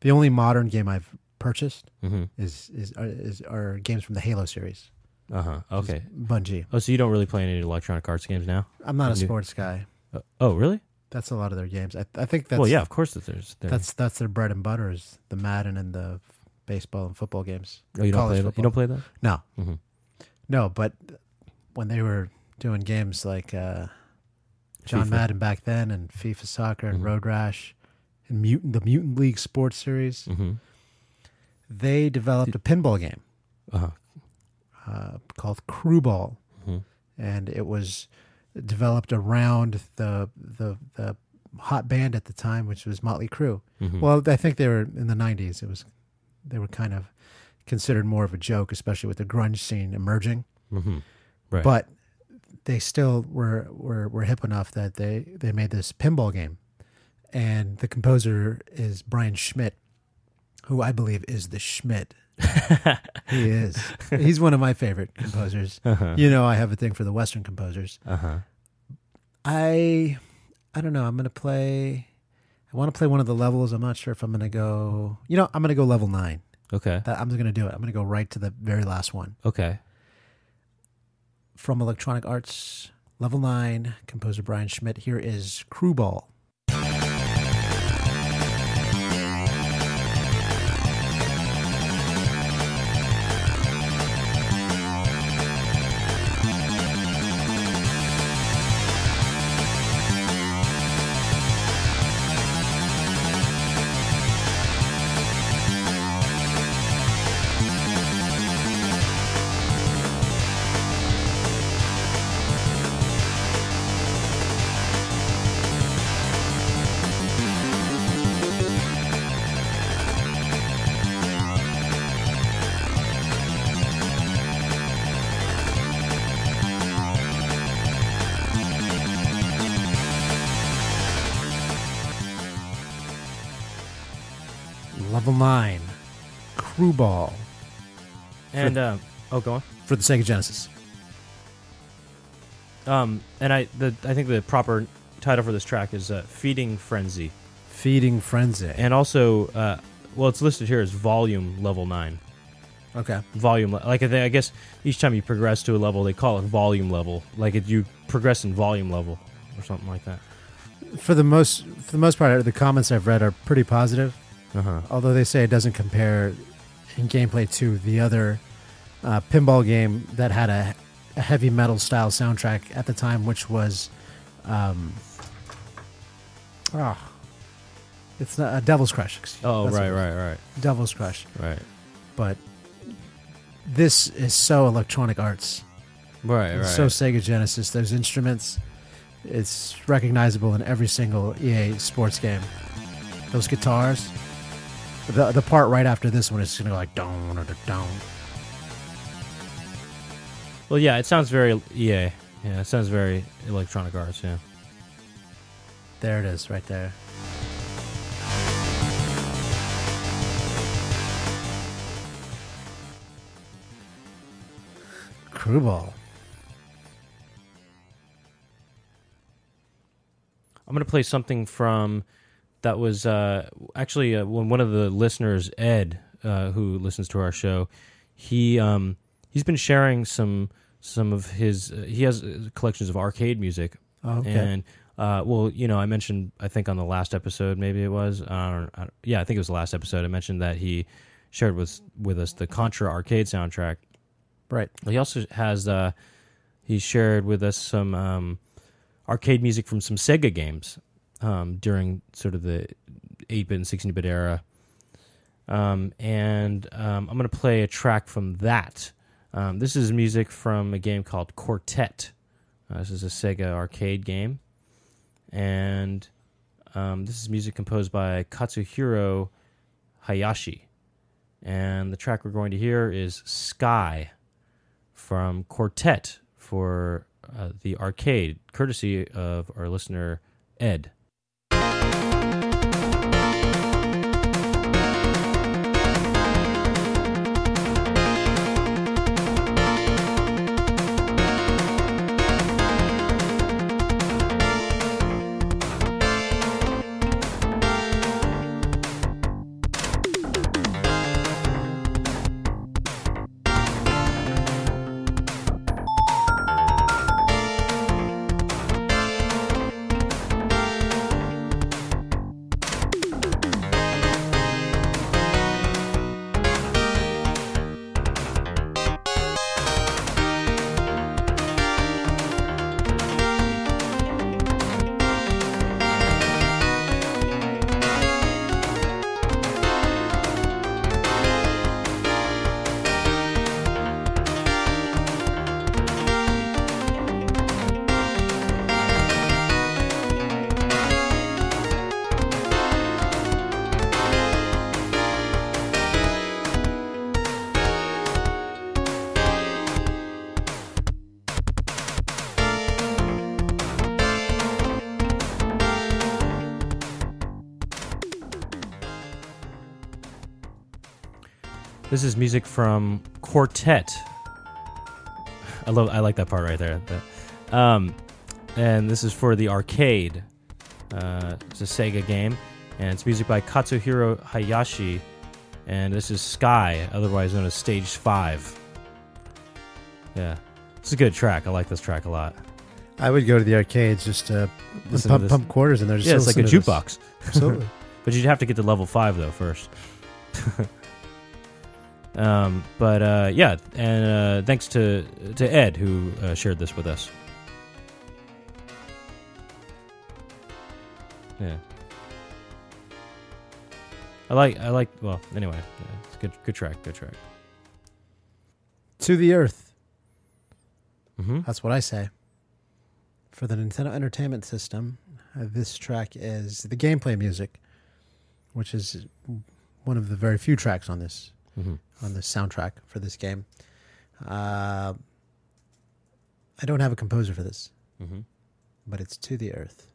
the only modern game I've purchased
Mm-hmm.
is is are, is are games from the Halo series.
Uh huh. Okay.
Bungie.
Oh, so you don't really play any Electronic Arts games now?
I'm not a
You-
sports guy.
Uh, oh, really?
That's a lot of their games. I, I think that's
well, yeah, of course. That there's there.
that's that's their bread and butter is the Madden and the baseball and football games.
oh, you don't play that. You don't play that.
No,
Mm-hmm.
no, but when they were doing games like uh, John
FIFA.
Madden back then and FIFA Soccer and
Mhm.
Road Rash and Mutant the Mutant League Sports Series,
Mm-hmm.
they developed a pinball game
Uh huh.
uh, called Crüe Ball,
hmm
and it was developed around the the the hot band at the time, which was Motley Crue.
hmm
Well, I think they were in the '90s. It was they were kind of considered more of a joke, especially with the grunge scene emerging.
hmm Right.
But they still were were were hip enough that they they made this pinball game, and the composer is Brian Schmidt, who I believe is the Schmidt. he is. He's one of my favorite composers.
uh-huh.
You know, I have a thing for the Western composers.
Uh huh.
I I don't know. I'm gonna play. I want to play one of the levels. I'm not sure if I'm gonna go. You know, I'm gonna go level nine.
Okay.
That I'm gonna do it. I'm gonna go right to the very last one
Okay.
from Electronic Arts, level nine. Composer Brian Schmidt. Here is Crüe Ball. Nine, Crüe Ball
And um, oh, go on.
for the Sega Genesis.
Um, and I the I think the proper title for this track is uh, "Feeding Frenzy,"
Feeding Frenzy.
and also, uh, well, it's listed here as Volume Level Nine.
okay.
Volume, like I, think, I guess each time you progress to a level, they call it Volume Level. Like if you progress in Volume Level or something like that.
For the most for the most part, the comments I've read are pretty positive.
Uh huh.
Although they say it doesn't compare in gameplay to the other uh, pinball game that had a, a heavy metal style soundtrack at the time, which was, um, ah, it's not a Devil's Crush.
Oh,
that's
right, right, right,
Devil's Crush.
right,
But this is so Electronic Arts.
right, right.
So Sega Genesis. Those instruments, it's recognizable in every single EA sports game. Those guitars, the the part right after this one is gonna go like down or down.
well, yeah, it sounds very yeah Yeah, it sounds very Electronic Arts. Yeah.
There it is, right there. Crüe Ball.
I'm going to play something from that was uh, actually uh, when one of the listeners, Ed, uh, who listens to our show, he um, he's been sharing some some of his. Uh, he has uh, collections of arcade music,
Oh, okay.
and uh, well, you know, I mentioned I think on the last episode, maybe it was. I don't, I don't- yeah, I think it was the last episode. I mentioned that he shared with with us the Contra arcade soundtrack.
right.
He also has uh, he shared with us some um, arcade music from some Sega games um, during sort of the 8-bit and 16-bit era. Um, and um, I'm going to play a track from that. Um, this is music from a game called Quartet. Uh, this is a Sega arcade game, and um, this is music composed by Katsuhiro Hayashi. And the track we're going to hear is Sky from Quartet for uh, the arcade, courtesy of our listener, Ed. This is music from Quartet. I love. I like that part right there. The- um, and this is for the arcade. Uh, it's a Sega game, and it's music by Katsuhiro Hayashi. And this is Sky, otherwise known as Stage Five. Yeah, it's a good track. I like this track a lot.
I would go to the arcades just to
Listen
pump,
this.
pump quarters in there. Just
yeah, it's like a
to
jukebox.
Absolutely.
But you'd have to get to level five though first. um, but uh, yeah, and uh, thanks to to Ed who uh, shared this with us. Yeah, I like I like. Well, anyway, yeah, it's good good track, good track.
to the earth.
hmm
That's what I say. For the Nintendo Entertainment System, uh, this track is the gameplay music, which is one of the very few tracks on this
hmm
on the soundtrack for this game. Uh, I don't have a composer for this,
hmm
but it's To the Earth.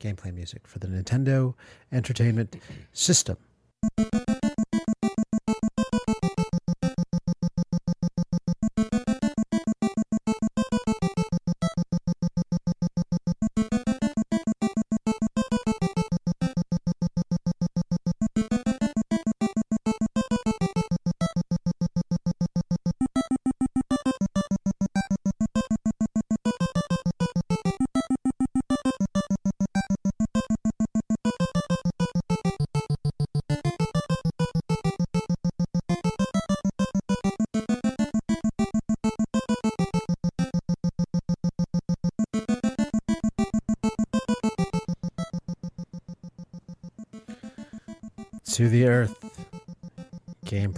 Gameplay music for the Nintendo Entertainment System.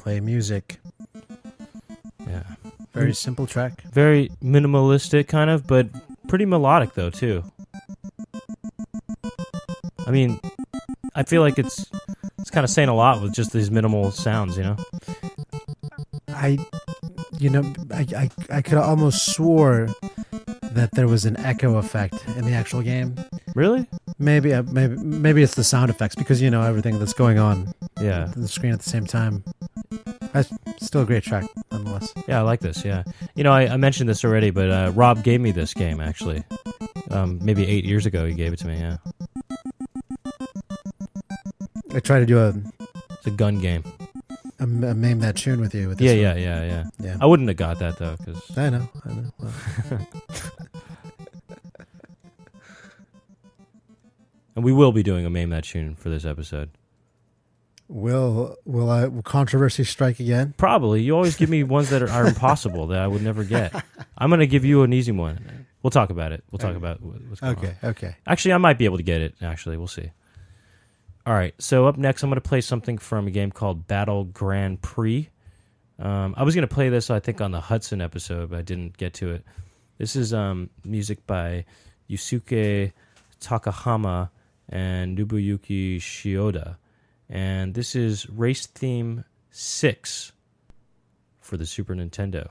Gameplay music.
Yeah.
Very
Mm.
simple track.
Very minimalistic, kind of, but pretty melodic though too. I mean, I feel like it's it's kind of saying a lot with just these minimal sounds, you know.
I, you know, I, I, I could almost swore that there was an echo effect in the actual game.
Really?
Maybe, uh, maybe, maybe it's the sound effects because you know everything that's going on
Yeah.
on the screen at the same time. I, still a great track, nonetheless.
Yeah, I like this. Yeah, you know, I, I mentioned this already, but uh, Rob gave me this game actually. Um, maybe eight years ago, he gave it to me. Yeah,
I try to do a,
it's a gun game.
a, a name that tune with you. With this
Yeah,
one.
yeah, yeah, yeah.
yeah.
I wouldn't have got that though, because
I know, I know. Well,
and we will be doing a Mame That Chune for this episode.
Will will I will controversy strike again?
Probably. You always give me ones that are, are impossible that I would never get. I'm gonna give you an easy one. We'll talk about it. We'll talk
Okay.
about wh- what's going on.
Okay, okay.
Actually, I might be able to get it. Actually, we'll see. All right. So up next, I'm going to play something from a game called Battle Grand Prix. Um, I was going to play this, I think, on the Hudson episode, but I didn't get to it. This is um, music by Yusuke Takahama and Nobuyuki Shioda, and this is Race Theme Six for the Super Nintendo.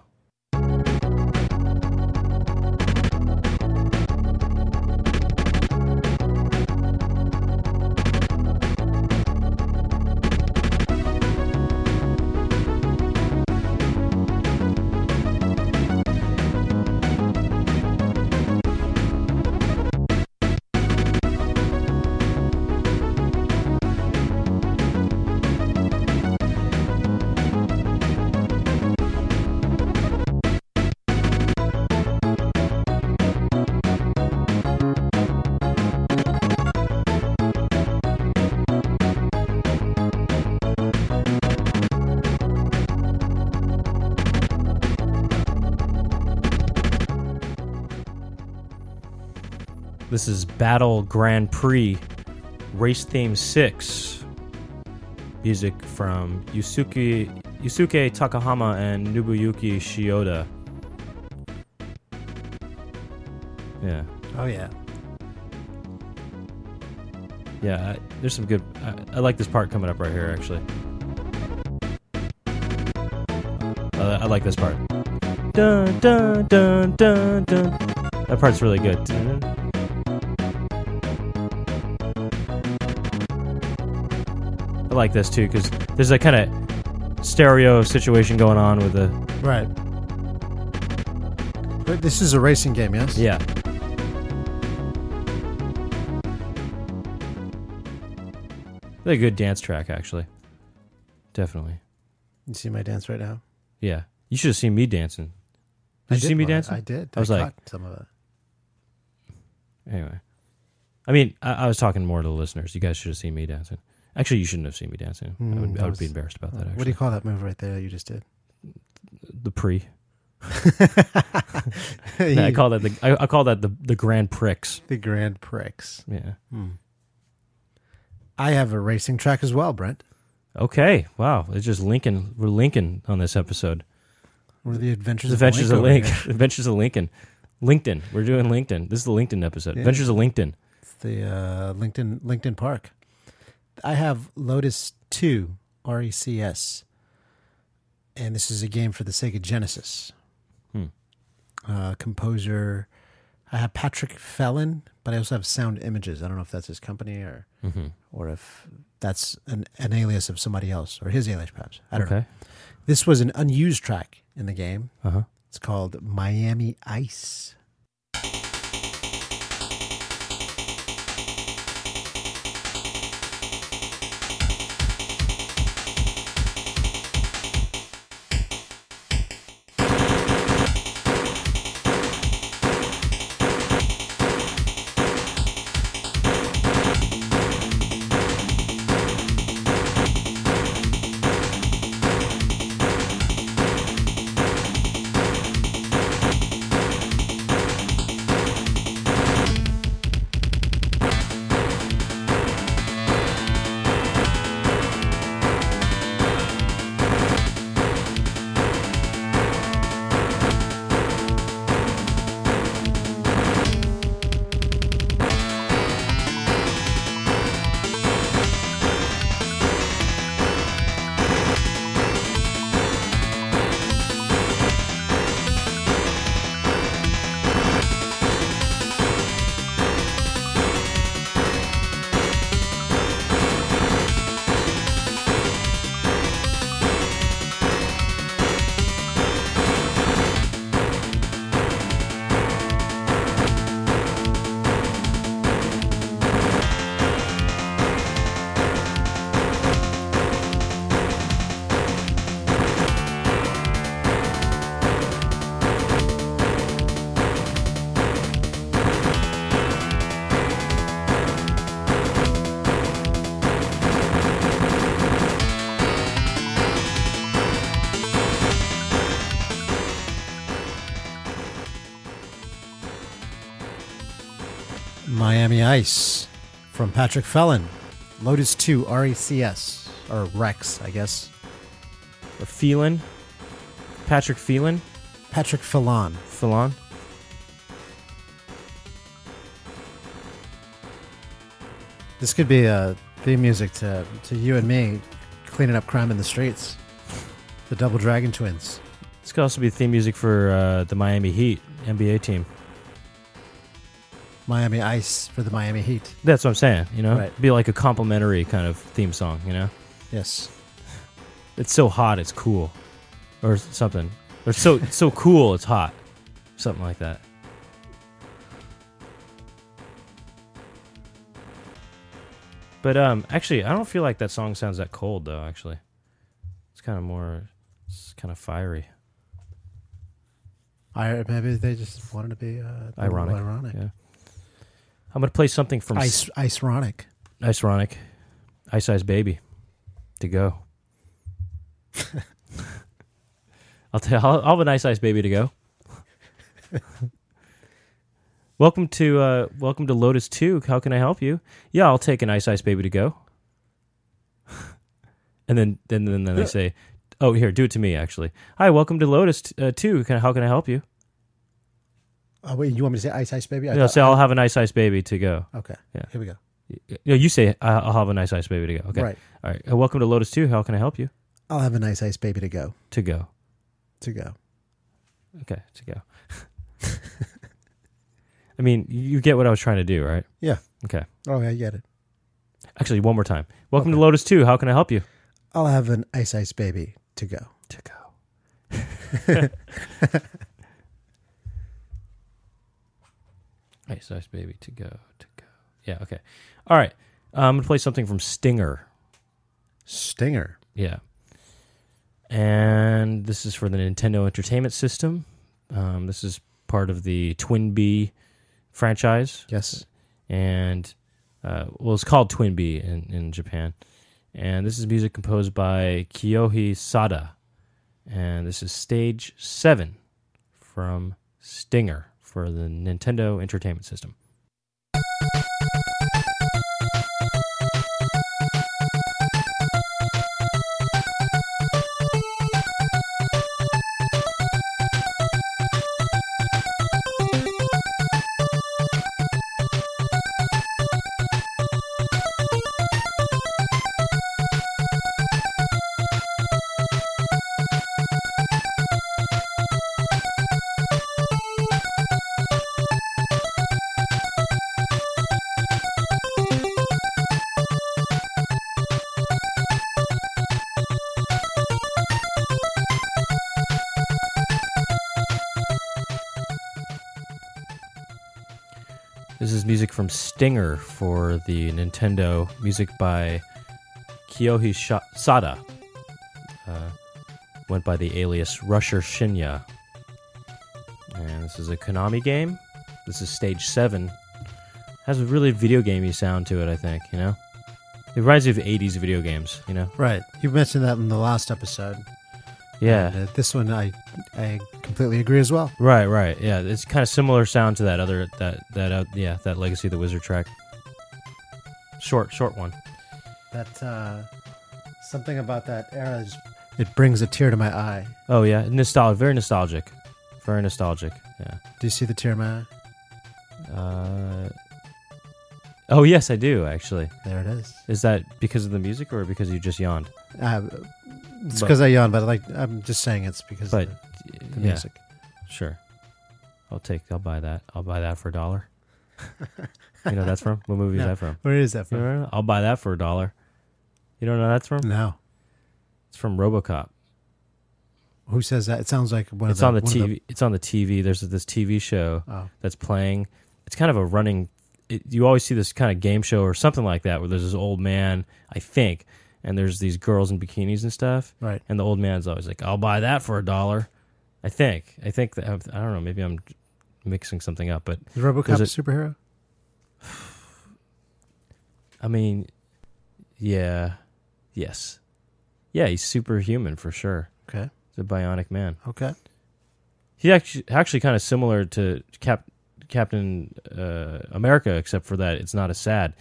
This is Battle Grand Prix Race Theme 6. Music from Yusuke, Yusuke Takahama and Nobuyuki Shioda. Yeah.
Oh yeah.
Yeah, I, there's some good. I, I like this part coming up right here, actually. Uh, I like this part. Dun dun dun dun dun. That part's really good. Dun. I like this too because there's a kind of stereo situation going on with the
Right. But this is a racing game, yes?
yeah. A good dance track, actually. Definitely.
You see my dance right now?
Yeah. You should have seen me dancing. Did
I
you see me dancing?
I did.
I was like-
caught some of it.
Anyway. I mean, I, I was talking more to the listeners. You guys should have seen me dancing. Actually, you shouldn't have seen me dancing. I
Hmm,
would, I would
was-
be embarrassed about that, Actually.
what do you call that move right there you just did?
the pre. Yeah, I call that the I, I call that the the Grand Prix.
the Grand Prix.
Yeah.
Hmm. I have a racing track as well, Brent.
Okay. Wow. It's just Lincoln. We're Lincoln on this episode.
We're the Adventures
The
of
Adventures of
over
Link. Adventures of Lincoln. LinkedIn. We're doing LinkedIn. This is the LinkedIn episode.
Yeah.
Adventures of LinkedIn.
It's the uh, LinkedIn LinkedIn Park. I have Lotus Two R E C S, and this is a game for the Sega Genesis.
Hmm.
Uh, composer I have Patrick Fellon, but I also have Sound Images. I don't know if that's his company or
Mm-hmm.
or if that's an, an alias of somebody else or his alias, perhaps. I don't know. This was an unused track in the game.
Uh huh.
It's called Miami Ice. Miami Ice from Patrick Fellon. Lotus 2 RECS, or Rex, I guess.
Or Phelan. Patrick Phelan.
Patrick Fellon.
Phelan.
This could be a theme music to, to you and me cleaning up crime in the streets. The Double Dragon Twins.
This could also be theme music for uh, the Miami Heat NBA team.
Miami Ice for the Miami Heat.
That's what I'm saying. You know,
Right.
be like a complimentary kind of theme song. You know,
Yes.
it's so hot, it's cool, or something. Or so it's so cool, it's hot, something like that. But um, actually, I don't feel like that song sounds that cold though. Actually, it's kind of more, it's kind of fiery.
I, maybe they just wanted to be uh, a little
Ironic.
ironic.
Yeah. I'm gonna play something from
Ice, Iceronic.
Ice Ronic, Ice Ice Baby, to go. I'll tell. I'll, I'll have a nice Ice Baby to go. welcome to uh, welcome to Lotus Two. How can I help you? Yeah, I'll take an Ice Ice Baby to go. and then then then, then they say, "Oh, here, do it to me." Actually, hi, welcome to Lotus uh, Two. Can how can I help you?
Oh, wait, you want me to say Ice Ice Baby? I
No,
thought-
say I'll have a nice Ice Baby to go.
okay.
Yeah.
Here we go.
No, you say "I- I'll have a nice Ice Baby to go. Okay,
Right.
all right. Uh, welcome to Lotus Two. How can I help you?
I'll have a nice Ice Baby to go.
To go.
To go.
Okay, to go. I mean, you get what I was trying to do, right?
Yeah.
Okay.
Oh, yeah, I get it.
Actually, one more time. Welcome to Lotus 2. How can I help you?
I'll have an Ice Ice Baby to go.
To go. Ice Ice Baby to go. To go. Yeah, okay. All right. Uh, I'm going to play something from Stinger.
Stinger.
Yeah. And this is for the Nintendo Entertainment System. Um, this is part of the Twin Bee franchise.
Yes.
and uh, well, it's called Twin Bee in, in Japan. And this is music composed by Kiyohi Sada. And this is stage seven from Stinger for the Nintendo Entertainment System. Music from Stinger for the Nintendo. Music by Kyohi Sha- Sada. Uh, went by the alias Rusher Shinya. And this is a Konami game. This is stage seven. Has a really video gamey sound to it, I think, you know? It reminds me of 80s video games, you know?
Right. You mentioned that in the last episode.
Yeah.
And, uh, this one, I I completely agree as well.
Right, right. Yeah, it's kind of similar sound to that other that that uh, yeah, that Legacy of the Wizard track. Short, short one.
That uh, something about that era is it brings a tear to my eye.
Oh yeah, nostalgic, very nostalgic. Very nostalgic. Yeah.
Do you see the tear in my eye?
Uh Oh, yes, I do actually.
There it is.
Is that because of the music or because you just yawned?
Uh, it's because I yawn, but like I'm just saying it's because
But
of the, the
yeah,
music.
sure. I'll take I'll buy that. I'll buy that for a dollar. you know that's from? What movie
No.
is that from?
Where is that
You
from?
know, I'll buy that for a dollar. You don't know that's from?
No.
It's from RoboCop.
Who says that? It sounds like one
it's
of the
on the TV. It's on the TV. There's this TV show
oh,
that's playing. It's kind of a running. It, you always see this kind of game show or something like that where there's this old man, I think, and there's these girls in bikinis and stuff,
right.
and the old man's always like, "I'll buy that for a dollar." I think. I think that I don't know. Maybe I'm mixing something up, but
Is RoboCop a superhero?
I mean, yeah, yes, yeah, he's superhuman for sure.
Okay.
He's a bionic man.
Okay.
He's actually actually kind of similar to Cap Captain uh, America, except for that it's not as sad.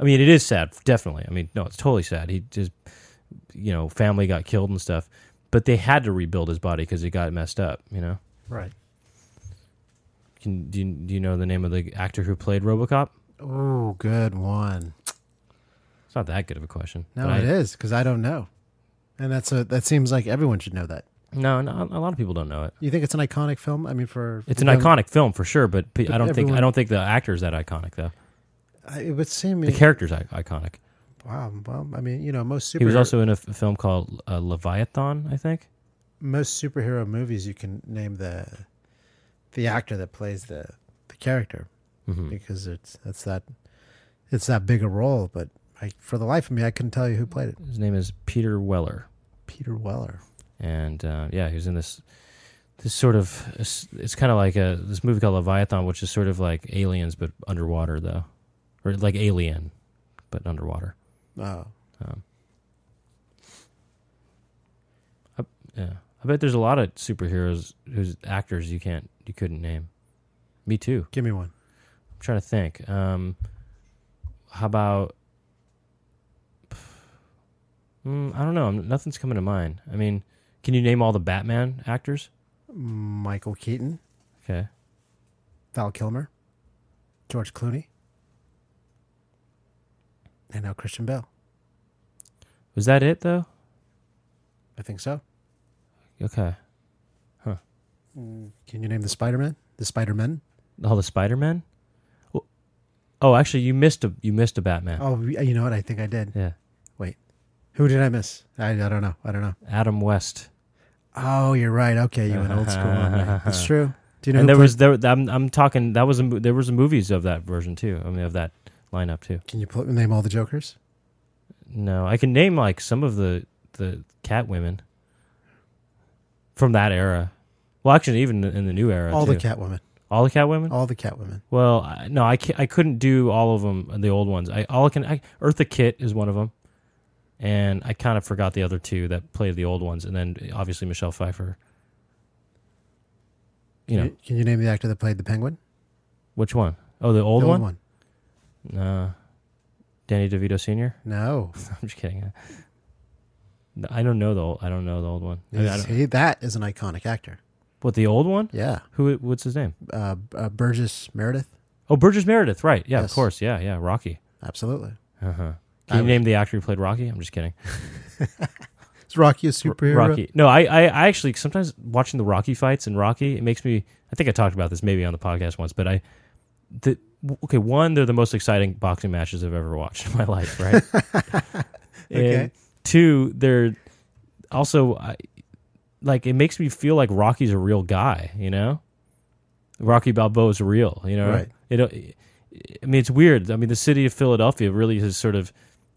I mean, it is sad, definitely. I mean, no, it's totally sad. He just, you know, family got killed and stuff, but they had to rebuild his body because he got messed up. You know,
Right.
Can, do you, do you know the name of the actor who played RoboCop?
Oh, good one.
It's not that good of a question.
No, it
I-
is because I don't know, and that's a that seems like everyone should know that.
No, no, a lot of people don't know it.
You think it's an iconic film? I mean, for
It's an
them-
iconic film for sure, but
But
I don't think I don't think the actor's that iconic though.
It would seem.
The character's I- iconic.
wow. Well, I mean, you know, most superhero
He was also in a f- film called uh, Leviathan, I think.
most superhero movies. You can name the the actor that plays the the character
hmm
because it's that's that it's that big a role. But I, for the life of me, I couldn't tell you who played it.
His name is Peter Weller.
Peter Weller.
and uh, yeah, he was in this this sort of it's, it's kind of like a this movie called Leviathan, which is sort of like Aliens but underwater though, or like Alien but underwater.
Oh,
Um, I, yeah, I bet there's a lot of superheroes whose actors you can't you couldn't name. Me too.
give me one.
I'm trying to think. Um, how about? Mm, I don't know. Nothing's coming to mind. I mean, can you name all the Batman actors?
Michael Keaton,
Okay.
Val Kilmer, George Clooney, and now Christian Bale.
Was that it though?
I think so.
Okay. Huh.
Mm, can you name the Spider Man? The Spider Men?
All oh, the Spider Men. Oh, actually, you missed a you missed a Batman.
Oh, you know what? I think I did.
Yeah, Wait,
Who did I miss? I, I don't know. I don't know.
Adam West.
Oh, you're right. Okay, you went old school. That's true. Do you know?
and there
played-
was there. I'm I'm talking. That was a, there was a movies of that version too. I mean, of that lineup too.
Can you pl- name all the Jokers?
No, I can name like some of the the cat women from that era. Well, actually, even in the new era,
all
too.
the Catwomen.
all the cat women.
All the Catwomen.
Well, I, no, I I couldn't do all of them. The old ones. I all I can. I, Eartha Kitt is one of them, and I kind of forgot the other two that played the old ones, and then obviously Michelle Pfeiffer. You know
Can you name the actor that played the Penguin?
which one? Oh, the old
the
one.
old one.
No, Danny DeVito Sr.
No.
I'm just kidding. I don't know the old, I don't know the old one. I mean, I
See, that is an iconic actor.
what the old one?
Yeah.
Who? What's his name?
Uh, uh, Burgess Meredith.
Oh, Burgess Meredith. Right? Yeah,
Yes.
of course. Yeah, yeah. Rocky.
Absolutely.
Uh huh.
I
Can you
was-
name the actor who played Rocky? I'm just kidding.
Is Rocky a superhero?
Rocky. No, I, I, I actually sometimes watching the Rocky fights and Rocky, it makes me. I think I talked about this maybe on the podcast once, but I, the okay, one, they're the most exciting boxing matches I've ever watched in my life, right?
Okay.
And two, they're also I, like it makes me feel like Rocky's a real guy, you know. Rocky Balboa is real, you know.
Right.
It I mean, it's weird. I mean, the city of Philadelphia really has sort of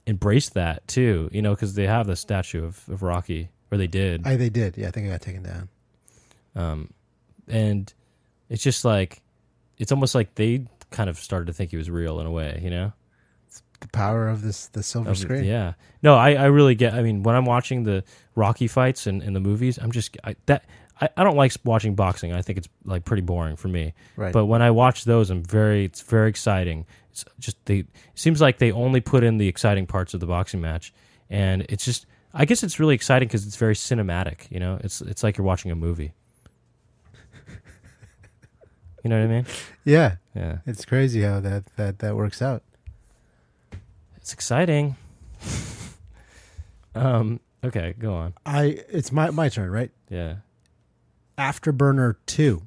embraced that too. You know, because they have the statue of, of Rocky, or they did,
I, they did. Yeah, I think it got taken down.
um, and it's just like it's almost like they kind of started to think he was real in a way. You know.
The power of this the silver
Of-
screen.
Yeah. No, I, I really get. I mean, when I'm watching the Rocky fights and in the movies, I'm just I, that I, I don't like watching boxing. I think it's like pretty boring for me.
Right.
But when I watch those, I'm very. It's very exciting. It's just they. It seems like they only put in the exciting parts of the boxing match, and it's just. I guess it's really exciting because it's very cinematic. You know, it's it's like you're watching a movie. You know what I mean?
yeah,
Yeah.
it's crazy how that that that works out.
It's exciting. um. Okay. Go on.
I it's my my turn, right?
Yeah.
Afterburner two.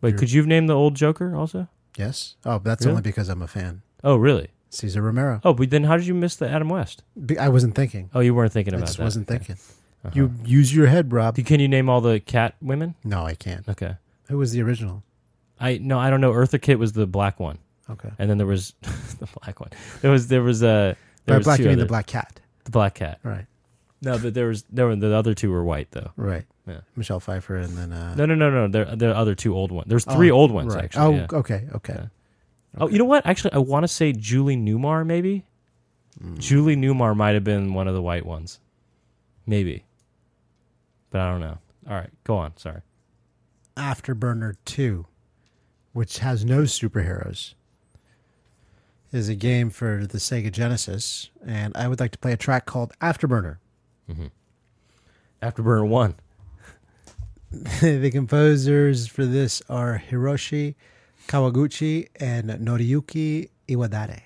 Wait,
You're-
could you have named the old Joker also?
Yes. Oh, but that's
Really?
only because I'm a fan.
Oh, really?
Cesar Romero.
Oh, but then how did you miss the Adam West?
Be- I wasn't thinking.
Oh, you weren't thinking
I
about
just
that.
wasn't
Okay.
thinking.
Uh-huh.
You use your head, Rob.
Can you name all the cat women?
No, I can't.
Okay.
Who was the original?
I no, I don't know. Eartha Kitt was the black one,
Okay.
and then there was the black one. There was there was a there
By
was
black,
two
you mean the
other-
black cat.
the black cat.
Right.
No, but there was there were the other two were white though.
Right.
Yeah.
Michelle Pfeiffer and then uh
No, no, no, no. There there are other two old ones. There's three
oh,
old ones
right.
actually.
Oh,
yeah.
okay, okay.
Yeah. Oh, you know what? Actually, I want to say Julie Newmar. Maybe
Mm.
Julie Newmar might have been one of the white ones. Maybe, but I don't know. All right, go on. Sorry.
Afterburner 2, which has no superheroes, is a game for the Sega Genesis, and I would like to play a track called Afterburner. Mm-hmm.
Afterburner one.
the composers for this are Hiroshi Kawaguchi and Noriyuki Iwadare.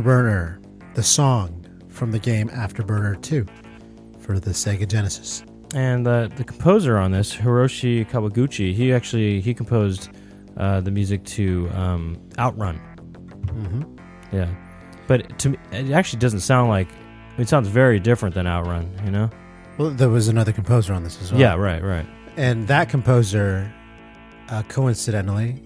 Afterburner, the song from the game Afterburner 2 for the Sega Genesis.
And uh, the composer on this, Hiroshi Kawaguchi, he actually he composed uh, the music to um, Outrun.
Mm-hmm.
Yeah, but to me, it actually doesn't sound like. It sounds very different than Outrun. You know?
Well, there was another composer on this as well.
Yeah. Right. Right.
And that composer, uh, coincidentally,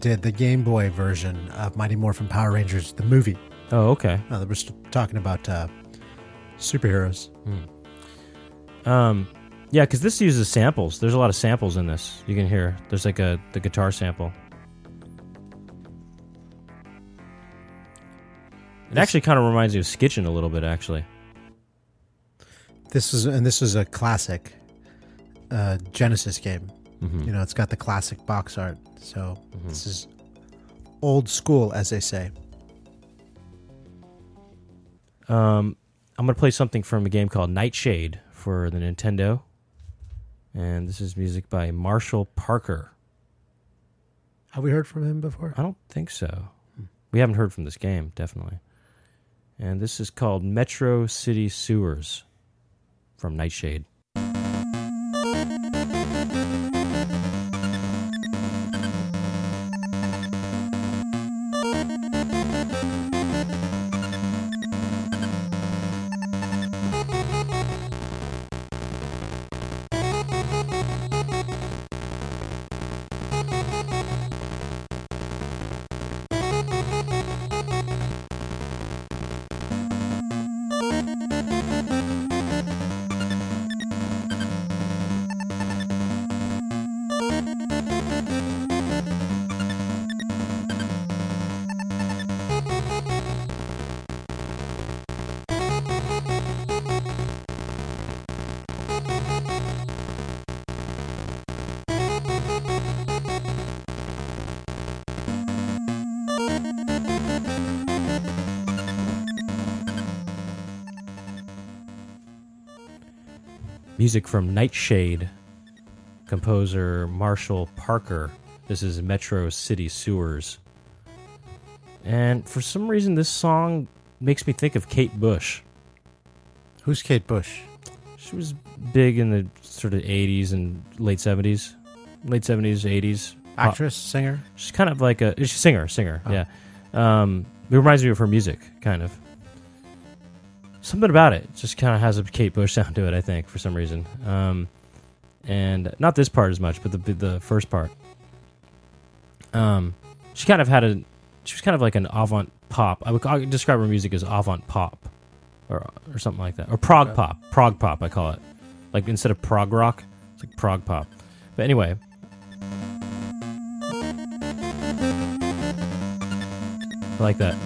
did the Game Boy version of Mighty Morphin Power Rangers, the movie.
Oh, okay.
Uh, we're st- talking about uh, superheroes.
Um, yeah, because this uses samples. There's a lot of samples in this. You can hear. There's like a the guitar sample. It actually kind of reminds me of Skitchin a little bit, actually.
This is and this is a classic uh, Genesis game.
hmm
You know, it's got the classic box art. So
Mhm.
this is old school, as they say.
Um, I'm gonna play something from a game called Nightshade for the Nintendo, and this is music by Marshall Parker.
Have we heard from him before?
I don't think so. We haven't heard from this game, definitely. And this is called Metro City Sewers from Nightshade. Music from Nightshade, composer Marshall Parker. This is Metro City Sewers. And for some reason, this song makes me think of Kate Bush.
Who's Kate Bush?
She was big in the sort of 80s and late 70s. Late 70s, 80s. Pop-
Actress, singer?
She's kind of like a she's a singer, singer,
Oh.
yeah. Um, it reminds me of her music, kind of. Something about it just kind of has a Kate Bush sound to it, I think, for some reason. Um, and not this part as much, but the the first part. Um, she kind of had a, she was kind of like an avant pop. I would, I would describe her music as avant pop, or or something like that, or prog
Okay.
pop, prog pop. I call it, like instead of prog rock, it's like prog pop. But anyway, I like that,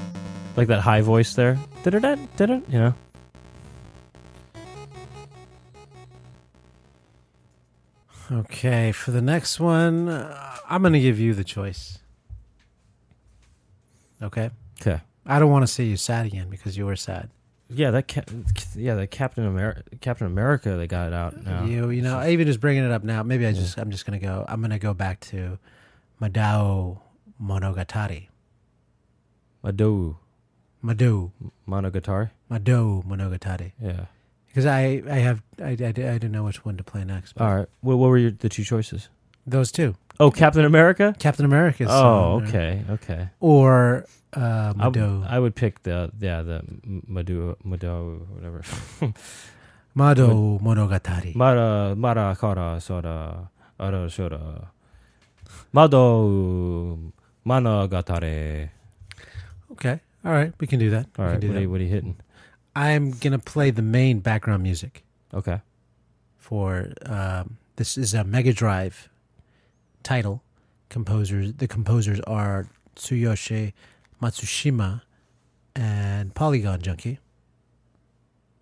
like that high voice there. Da-da-da, da-da, You know.
Okay, for the next one, uh, I'm going to give you the choice. Okay?
Okay.
I don't want to see you sad again because you were sad.
Yeah, that ca- yeah, that Captain America, Captain America, they got it out now.
You, you know, even just bringing it up now. Maybe I just, I'm just gonna go. I'm gonna go back to Madou Monogatari.
Madou.
Madou,
Monogatari.
Madou Monogatari.
Yeah.
Because I, I have, I, I, I didn't know which one to play next.
All right. What, what were your the two choices?
Those two,
Oh, Captain America.
Captain America's.
Oh,
song, uh,
okay, okay.
Or uh,
I, w- I would pick the yeah the Mado Mado whatever.
Madou Monogatari.
Mara Mara Kara Sora Ara Sora Madou Monogatari.
okay, all right, we can do that.
All
we
right.
can do
What are, you, what are you hitting?
I'm gonna play the main background music
Okay.
for um, this is a Mega Drive title. Composers the composers are Tsuyoshi Matsushima and Polygon Junkie.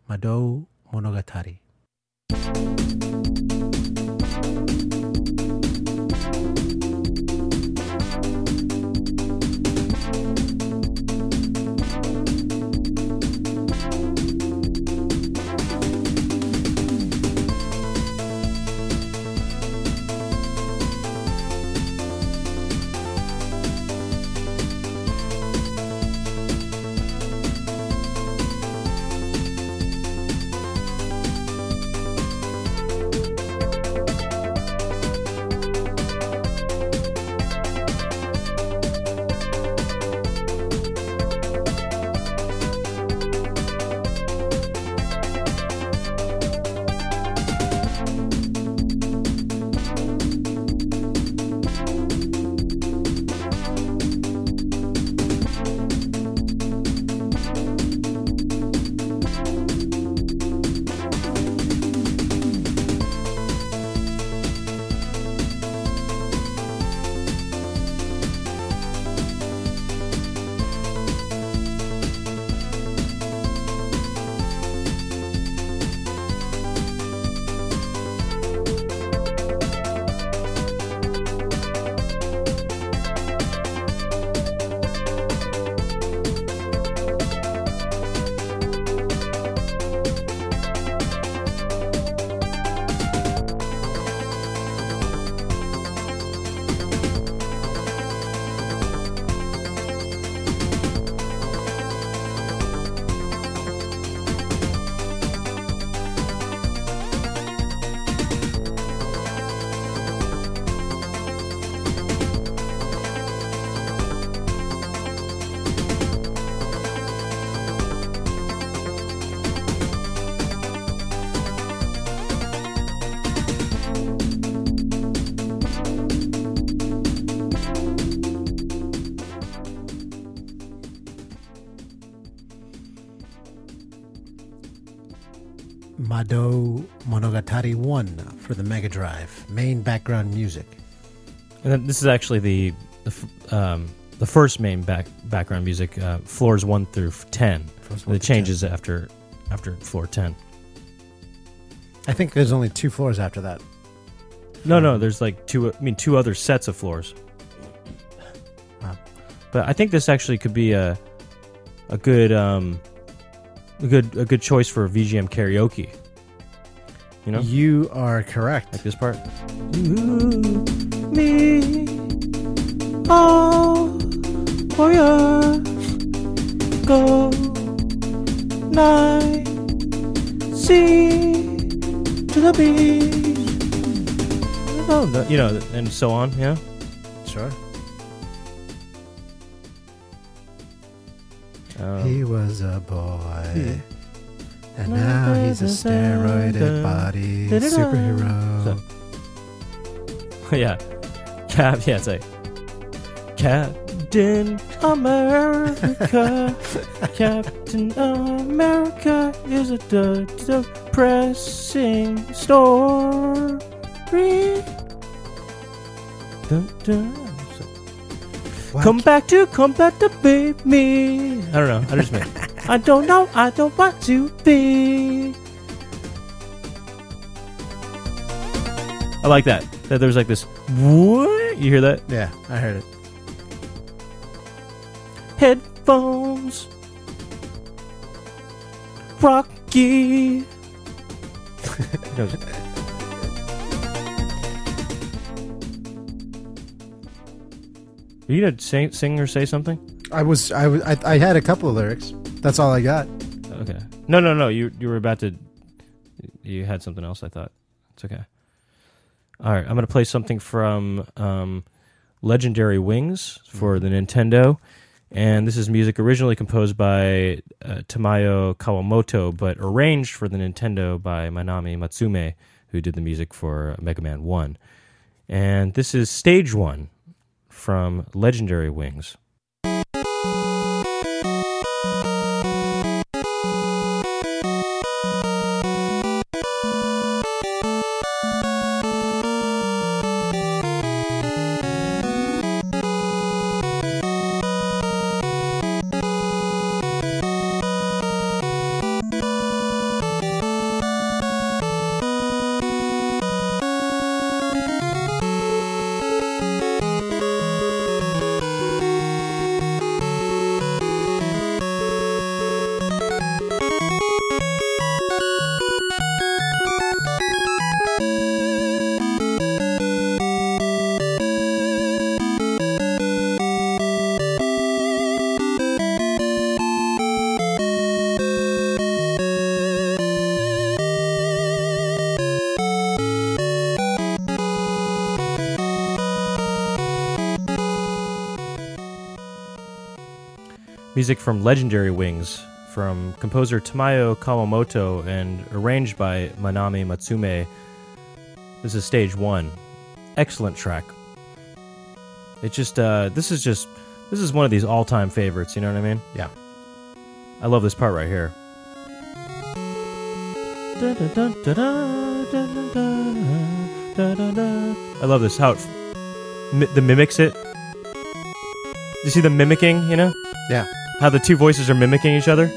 Madou Monogatari. Madou Monogatari 1 for the Mega Drive. Main background music.
And then this is actually the the, f- um, the first main back background music, uh, floors one through ten.
First one
It
to
changes after after floor ten.
10. I think there's only two floors after that.
No, no, there's like two. I mean, two other sets of floors.
Wow.
But I think this actually could be a a good um a good a good choice for VGM karaoke. You know,
You are correct.
like this part. You, me, all warrior, go night, sea to the beach. Oh, no, you know, and so on. Yeah.
Sure.
Um,
he was a boy. And now he's a steroided body superhero.
yeah. Cap. Yeah, it's like Captain America. Captain America is a de- depressing story. Dun, dun. So- Come back to, come back to be me. I don't know. I just made. I don't know. I don't want to be. I like that. That there's like this. What? You hear that?
Yeah, I heard it.
Headphones. Rocky. Are you gonna sing, sing or say something?
I was I was I, I had a couple of lyrics. That's all I got.
Okay. No, no, no. You you were about to. You had something else. I thought it's okay. All right, I'm gonna play something from um, Legendary Wings for the Nintendo, and this is music originally composed by uh, Tamayo Kawamoto, but arranged for the Nintendo by Manami Matsumae, who did the music for Mega Man One. And this is Stage One from Legendary Wings. Music from Legendary Wings from composer Tamayo Kawamoto and arranged by Manami Matsumae. This is stage one. Excellent track. It just, uh, this is just, this is one of these all time favorites, you know what I mean?
Yeah.
I love this part right here. I love this, how it, mi- the mimics it. You see the mimicking, you know?
Yeah.
How the two voices are mimicking each other.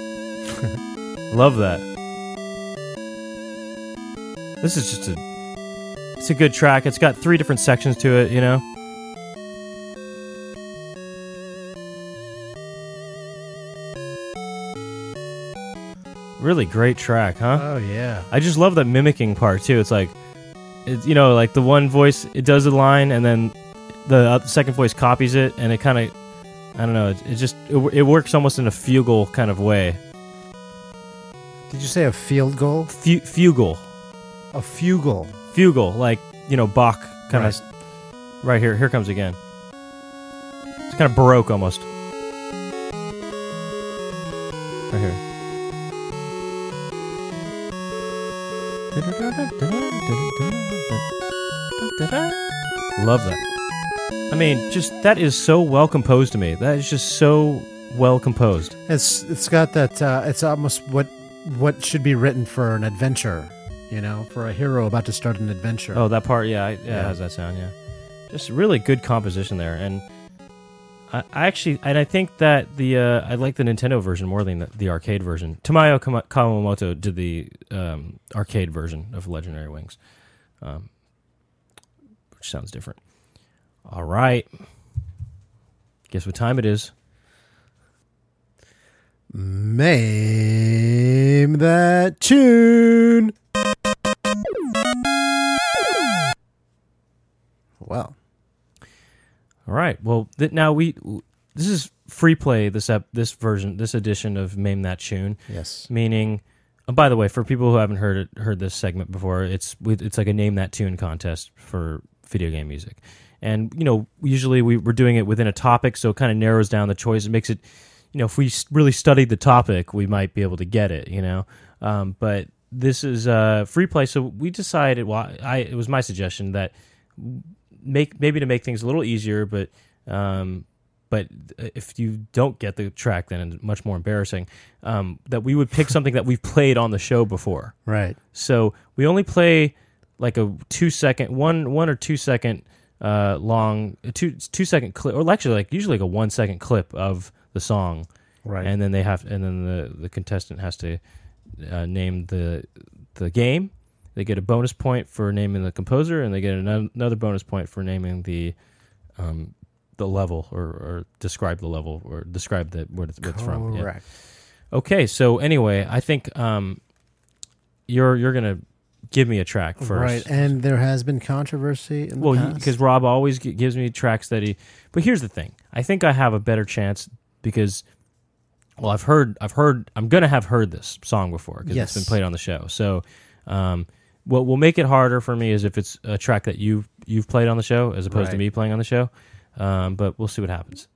Love that. This is just a it's a good track. It's got three different sections to it, you know. Really great track, huh?
Oh yeah.
I just love that mimicking part too. It's like, it's you know, like the one voice it does a line, and then the uh, second voice copies it, and it kind of, I don't know, it, it just it, it works almost in a fugal kind of way.
Did you say a field goal?
Fu- fugal,
A fugal.
fugal, like you know Bach kind
Right.
of. Right here, here comes again. It's kind of baroque almost. Right here. Love that. I mean, just that is so well composed to me. That is just so well composed.
It's it's got that. Uh, it's almost what what should be written for an adventure, you know, for a hero about to start an adventure.
Oh, that part, yeah, I, yeah,
Yeah.
how's that sound? Yeah, just really good composition there, and I, I actually, and I think that the uh, I like the Nintendo version more than the, the arcade version. Tamayo Kawamoto did the um, arcade version of Legendary Wings, um, which sounds different. All right, guess what time it is?
Name that tune. Well,
All right. Well, th- now we this is free play. This ep- this version, this edition of Mame That Chune.
yes.
meaning oh, by the way for people who haven't heard it heard this segment before it's it's like a name that tune contest for video game music and you know usually we, we're doing it within a topic so it kind of narrows down the choice. It makes it you know if we really studied the topic we might be able to get it you know? Um, but this is uh, free play. So we decided well I it was my suggestion that make maybe to make things a little easier but um, but if you don't get the track then it's much more embarrassing um, that we would pick something that we've played on the show before.
Right.
so we only play like a two second one one or two second uh, long two two second clip or actually like usually like a one second clip of the song
Right.
and then they have and then the the contestant has to uh, name the the game they get a bonus point for naming the composer and they get another bonus point for naming the um the level or, or describe the level or describe the where it's, where it's from yeah.
Correct.
okay so anyway i think um you're you're gonna give me a track first
Right. And there has been controversy in
well, because Rob always g- gives me tracks that he. But here's the thing: I think I have a better chance because, well, I've heard, I've heard, I'm gonna have heard this song before because
Yes.
it's been played on the show. So, um, what will make it harder for me is if it's a track that you've you've played on the show as opposed to me playing on the show. Um, but we'll see what happens.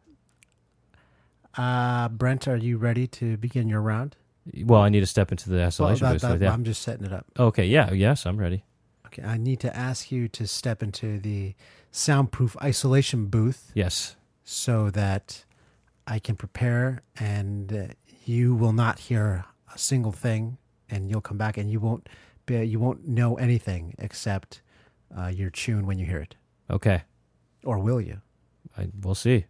uh, Brent, are you ready to begin your round?
Well, I need to step into the
Well,
isolation
that-
booth.
that-
yeah.
I'm just setting it up.
Okay. Yeah. Yes, I'm ready.
Okay. I need to ask you to step into the soundproof isolation booth
Yes.
so that I can prepare and uh, you will not hear a single thing and you'll come back and you won't be, you won't know anything except uh, your tune when you hear it
Okay.
or will you
I, we'll see.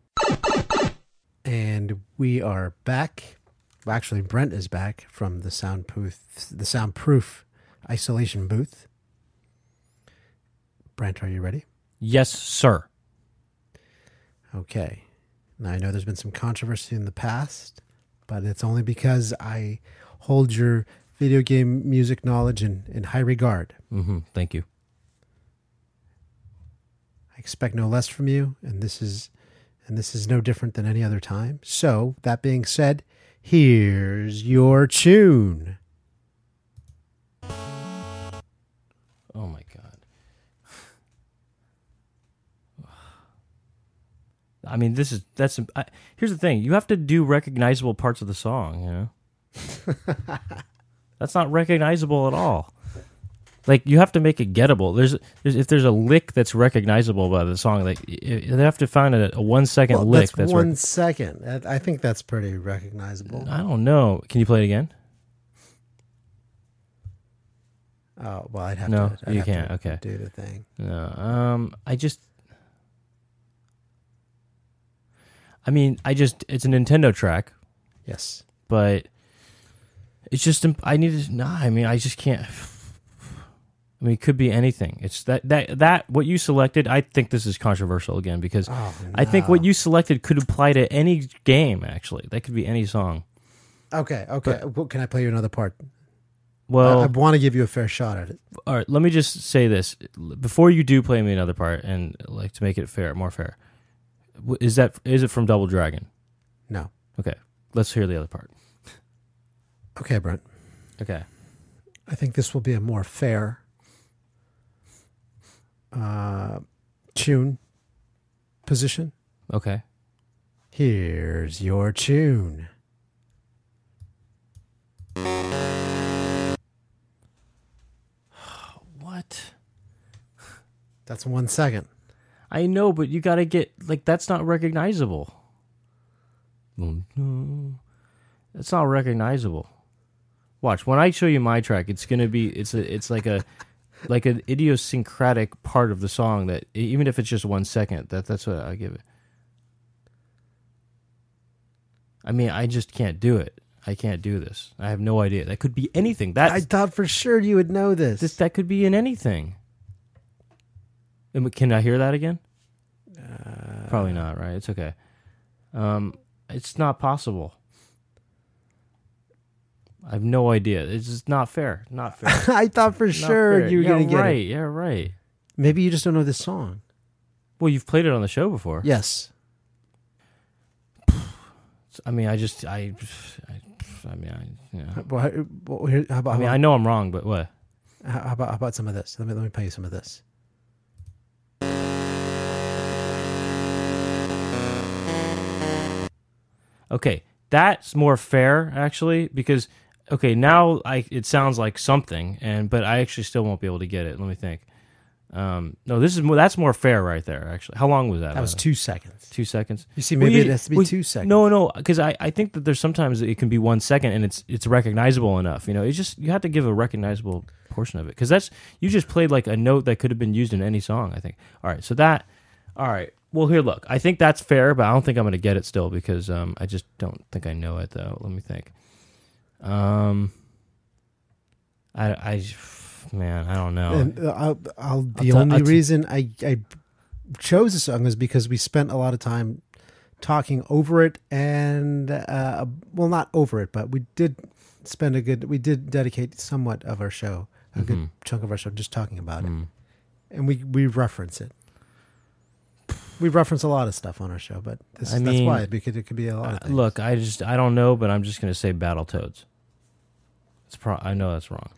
and we are back well, actually Brent is back from the soundproof the soundproof isolation booth Brent are you ready
Yes, sir.
Okay. Now I know there's been some controversy in the past, but it's only because I hold your video game music knowledge in, in high regard.
hmm Thank you.
I expect no less from you, and this is and this is no different than any other time. So, that being said, here's your tune.
Oh my god. I mean, this is that's. I, here's the thing: you have to do recognizable parts of the song. You know, that's not recognizable at all. Like you have to make it gettable. There's, there's if there's a lick that's recognizable by the song, like they have to find a, a one second
Well,
lick.
that's,
That's,
one
rec-
second. I think that's pretty recognizable.
I don't know. Can you play it again?
Oh well, I'd have
No,
to. I'd
you can't. Okay.
do the thing.
No. Um. I just. I mean, I just it's a Nintendo track,
Yes.
but it's just I need to. Nah, I mean, I just can't. I mean, it could be anything. It's that that that what you selected. I think this is controversial again because
Oh,
I think what you selected could apply to any game. Actually, that could be any song.
Okay. Okay. well, can I play you another part?
Well,
I, I want to give you a fair shot at it.
all right. Let me just say this before you do play me another part, and like to make it fair, more fair. Is that is it from Double Dragon?
No.
Okay, let's hear the other part.
Okay, Brent.
Okay.
I think this will be a more fair uh, tune position.
Okay.
Here's your tune.
What?
That's one second.
I know, but you got to get like that's not recognizable. No, it's not recognizable. Watch when I show you my track. It's gonna be. It's a. It's like a. Like an idiosyncratic part of the song that even if it's just one second, that that's what I give it. I mean, I just can't do it. I can't do this. I have no idea. That could be anything. That
I thought for sure you would know this.
this that could be in anything. And Can I hear that again?
Uh,
Probably not. Right? It's okay. Um, it's not possible. I have no idea. It's just not fair. Not fair.
I thought for
Not
sure
fair.
you were
yeah,
gonna get
right.
it.
Yeah, right.
Maybe you just don't know this song.
Well, you've played it on the show before.
Yes.
I mean, I just, I, I, I mean, I, you know.
What, here- how about,
I mean, I know I'm wrong, but what?
how, how about how about some of this? Let me let me play you some of this.
Okay, that's more fair actually because okay now I it sounds like something and but I actually still won't be able to get it. Let me think. Um, no, this is more, that's more fair right there. Actually, how long was that?
That was
by the way?
two seconds.
two seconds.
You see,
Well,
maybe
you-
it has to be
well,
two seconds.
No, no, because I, I think that there's sometimes it can be one second and it's it's recognizable enough. You know, it's just you have to give a recognizable portion of it because that's you just played like a note that could have been used in any song. I think. All right, so that. All right. Well, here, look. I think that's fair, but I don't think I'm going to get it still because um, I just don't think I know it though. Let me think. Um, I, I, man, I don't know.
And uh, I'll, I'll, the
tell-
only
I'll t-
reason I, I chose the song is because we spent a lot of time talking over it, and uh, well, not over it, but we did spend a good. We did dedicate somewhat of our show, a good
Mhm.
chunk of our show, just talking about it,
Mm.
and we we reference it. We reference a lot of stuff on our show, but this,
I
that's
mean,
why because it could be a lot of
Uh, look, I just I don't know, but I'm just going to say Battletoads. It's pro- I know that's wrong.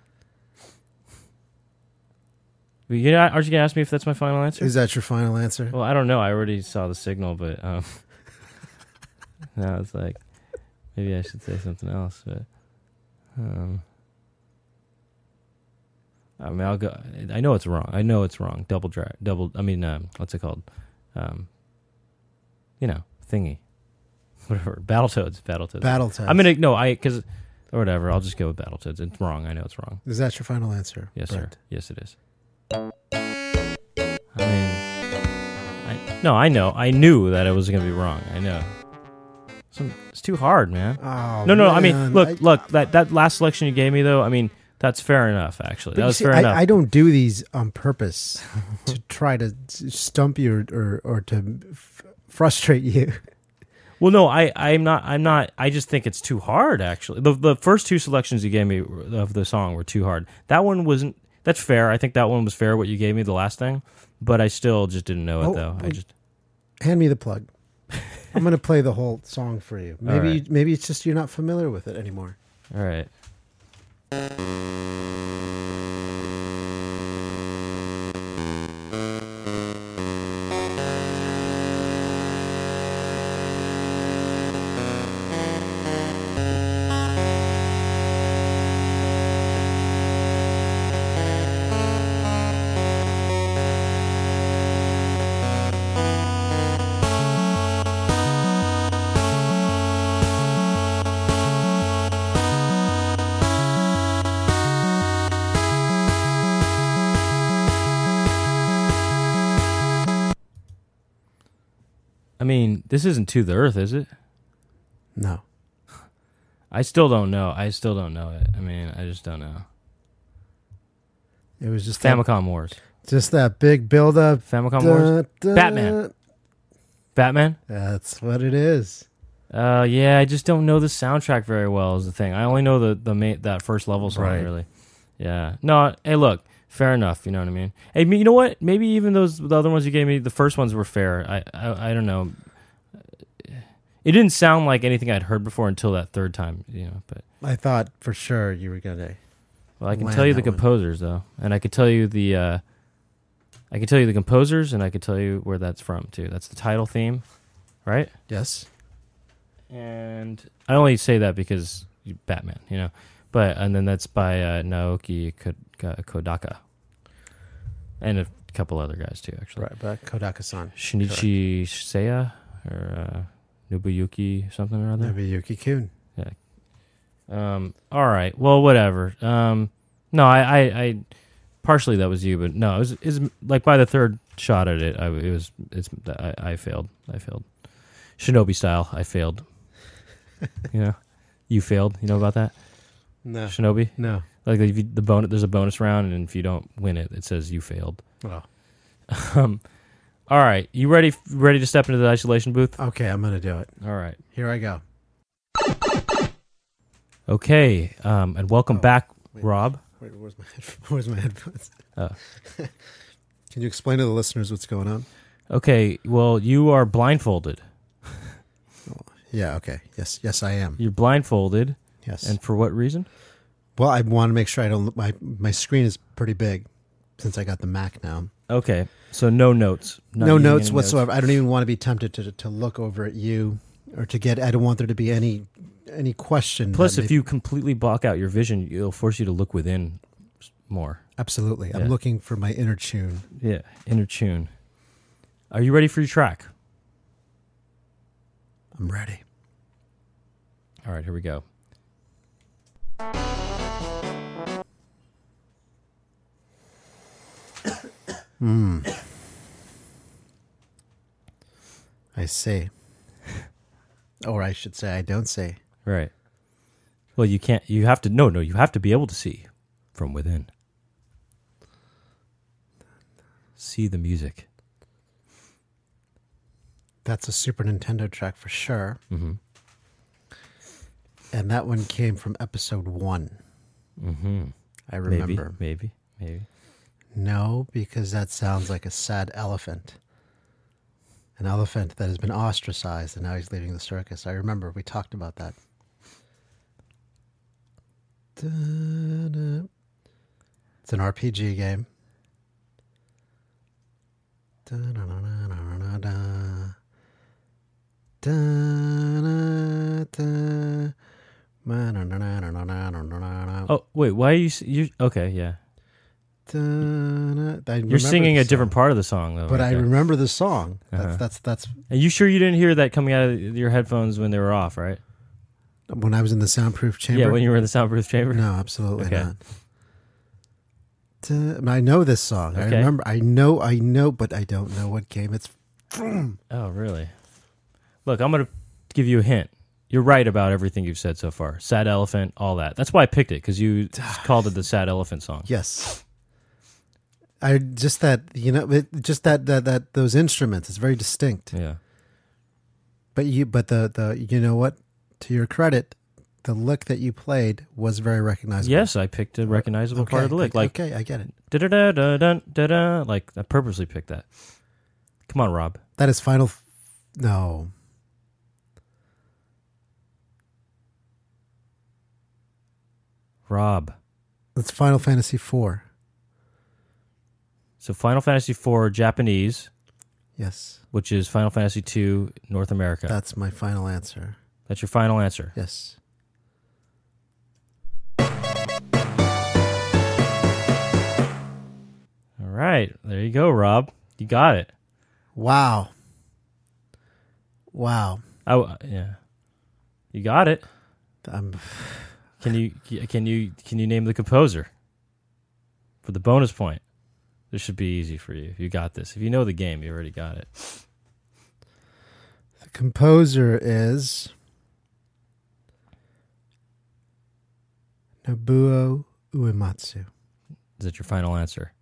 But You know, aren't you gonna ask me if that's my final answer?
is that your final answer?
well, I don't know. I already saw the signal, but um, now it's like maybe I should say something else. But um, I mean, I'll go. I know it's wrong. I know it's wrong. Double drag. Double. I mean, um, what's it called? Um, you know, thingy. Whatever. Battletoads. Battletoads.
Battletoads.
I'm gonna no. I because or whatever. I'll just go with Battletoads. It's wrong. I know it's wrong.
Is that your final answer?
Yes, sir. Yes, it is. I mean, I, no, I know. I knew that it was going to be wrong. I know. Some, it's too hard, man.
Oh,
no, no. I mean, look,
I-
look. That that last selection you gave me, though. I mean, that's fair enough. Actually, that was
see,
fair
I,
enough.
I don't do these on purpose to try to stump you or, or, or to f- frustrate you.
Well, no, I, I'm not. I'm not. I just think it's too hard. Actually, the the first two selections you gave me of the song were too hard. That one wasn't. That's fair. I think that one was fair. What you gave me the last thing, but I still just didn't know it
Oh,
though. I just
Hand me the plug. I'm going to play the whole song for you. Maybe
right.
maybe it's just you're not familiar with it anymore.
all right. Mean, this isn't to the earth, is it?
No.
I still don't know. I still don't know it. I mean, I just don't know.
It was just that,
Famicom Wars.
just that big build up.
Famicom Wars. Batman. Batman.
That's what it is.
Uh, yeah, I just don't know the soundtrack very well. Is the thing. I only know the the main, that first level song.
Right.
Really. Yeah. No. Hey, look. Fair enough. You know what I mean. Hey, you know what? Maybe even those the other ones you gave me, the first ones were fair. I I, I don't know. It didn't sound like anything I'd heard before until that third time. You know, but
I thought for sure you were to.
well, I can tell you the
that one.
composers though, and I could tell you the. uh I can tell you the composers, and I could tell you where that's from too. That's the title theme, right?
Yes.
and I only say that because Batman, you know. But and then that's by uh, Naoki Ko- Kodaka, and a couple other guys too, actually.
Right. But Kodaka-san.
Shinichi Seya or uh, Nobuyuki something or other.
Maybe Yuki Kun.
Um, all right. Well, whatever. Um, no, I, I, I, partially that was you, but no, it was, it was like by the third shot at it, I, it was, it's, I, I failed. I failed. Shinobi style, I failed. you know, you failed. You know about that?
No.
Shinobi?
No.
Like if you, the bonus, there's a bonus round, and if you don't win it, it says you failed.
Oh.
Um, all right, you ready? Ready to step into the isolation booth?
Okay, I'm gonna do it.
All right.
Here I go.
Okay. Um, and welcome
Oh,
back,
wait.
Rob.
Wait, where's my headphones? Where's my headphones?
Oh.
Can you explain to the listeners what's going on?
Okay. Well, you are blindfolded.
Yeah. Okay. Yes. Yes, I am.
You're blindfolded,
Yes.
and for what reason?
Well, I want to make sure I don't. My my screen is pretty big since I got the Mac now.
Okay. So no notes.
No notes whatsoever. I don't even want to be tempted to to look over at you or to get. I don't want there to be any any question.
Plus, if
may-
you completely block out your vision, it'll force you to look within more.
absolutely,
Yeah.
I'm looking for my inner tune.
Yeah. Inner tune. Are you ready for your track?
I'm ready.
All right. Here we go.
Hmm. I see. Or I should say, I don't say.
Right. Well, you can't. You have to. No, no. You have to be able to see from within. See the music.
That's a Super Nintendo track for sure.
Mm-hmm.
And that one came from episode one.
Mm-hmm.
I remember.
Maybe. Maybe. Maybe.
No, because that sounds like a sad elephant. An elephant that has been ostracized and now he's leaving the circus. I remember we talked about that. Da-da. It's an RPG game. Da-da-da-da-da-da-da.
Oh wait, why are you you okay? Yeah,
I
You're singing a different part of the song though.
but
right
I remember the song. That's
Uh-huh.
that's that's
Are you sure you didn't hear that coming out of your headphones when they were off? Right.
when I was in the soundproof chamber.
Yeah. When you were in the soundproof chamber.
no, absolutely
Okay.
not. I know this song. I remember. I know. I know, but I don't know what game it's.
Oh, really? Look, I'm gonna give you a hint. You're right about everything you've said so far. Sad elephant, all that. That's why I picked it because you called it the sad elephant song.
Yes. I just that you know it, just that that that those instruments. It's very distinct.
Yeah.
But you but the the you know what? To your credit, the lick that you played was very recognizable.
Yes, I picked a recognizable part of the lick. Like
okay, I get it.
da da da da da da da. Like I purposely picked that. Come on, Rob.
That is final. F- no,
Rob.
That's Final Fantasy IV.
So Final Fantasy IV Japanese,
Yes,
which is Final Fantasy II North America.
that's my final answer.
That's your final answer.
Yes.
All right. There you go, Rob. You got it.
Wow. Wow.
Oh, yeah. You got it.
I'm,
Can you can you can you name the composer for the bonus point? This should be easy for you. You got this. If you know the game, you already got it.
the composer is Nobuo Uematsu.
Is that your final answer?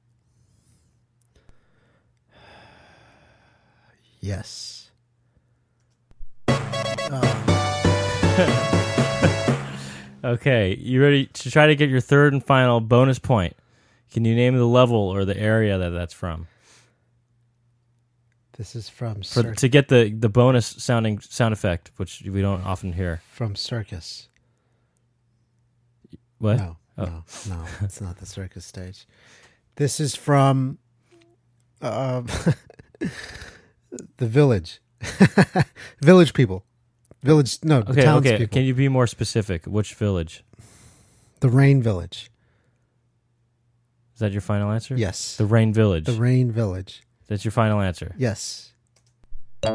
Yes.
Okay, you ready to try to get your third and final bonus point? Can you name the level or the area that that's from?
This is from
For,
Cir-
to get the the bonus sounding sound effect, which we don't often hear.
from Circus.
What?
No,
Oh.
no, no. It's not the circus stage. This is from uh, the village. village people. Village. No, the
Okay, okay.
townspeople.
Can you be more specific? Which village?
the Rain Village.
Is that your final answer?
Yes.
The Rain Village.
The Rain Village.
That's your final answer.
Yes.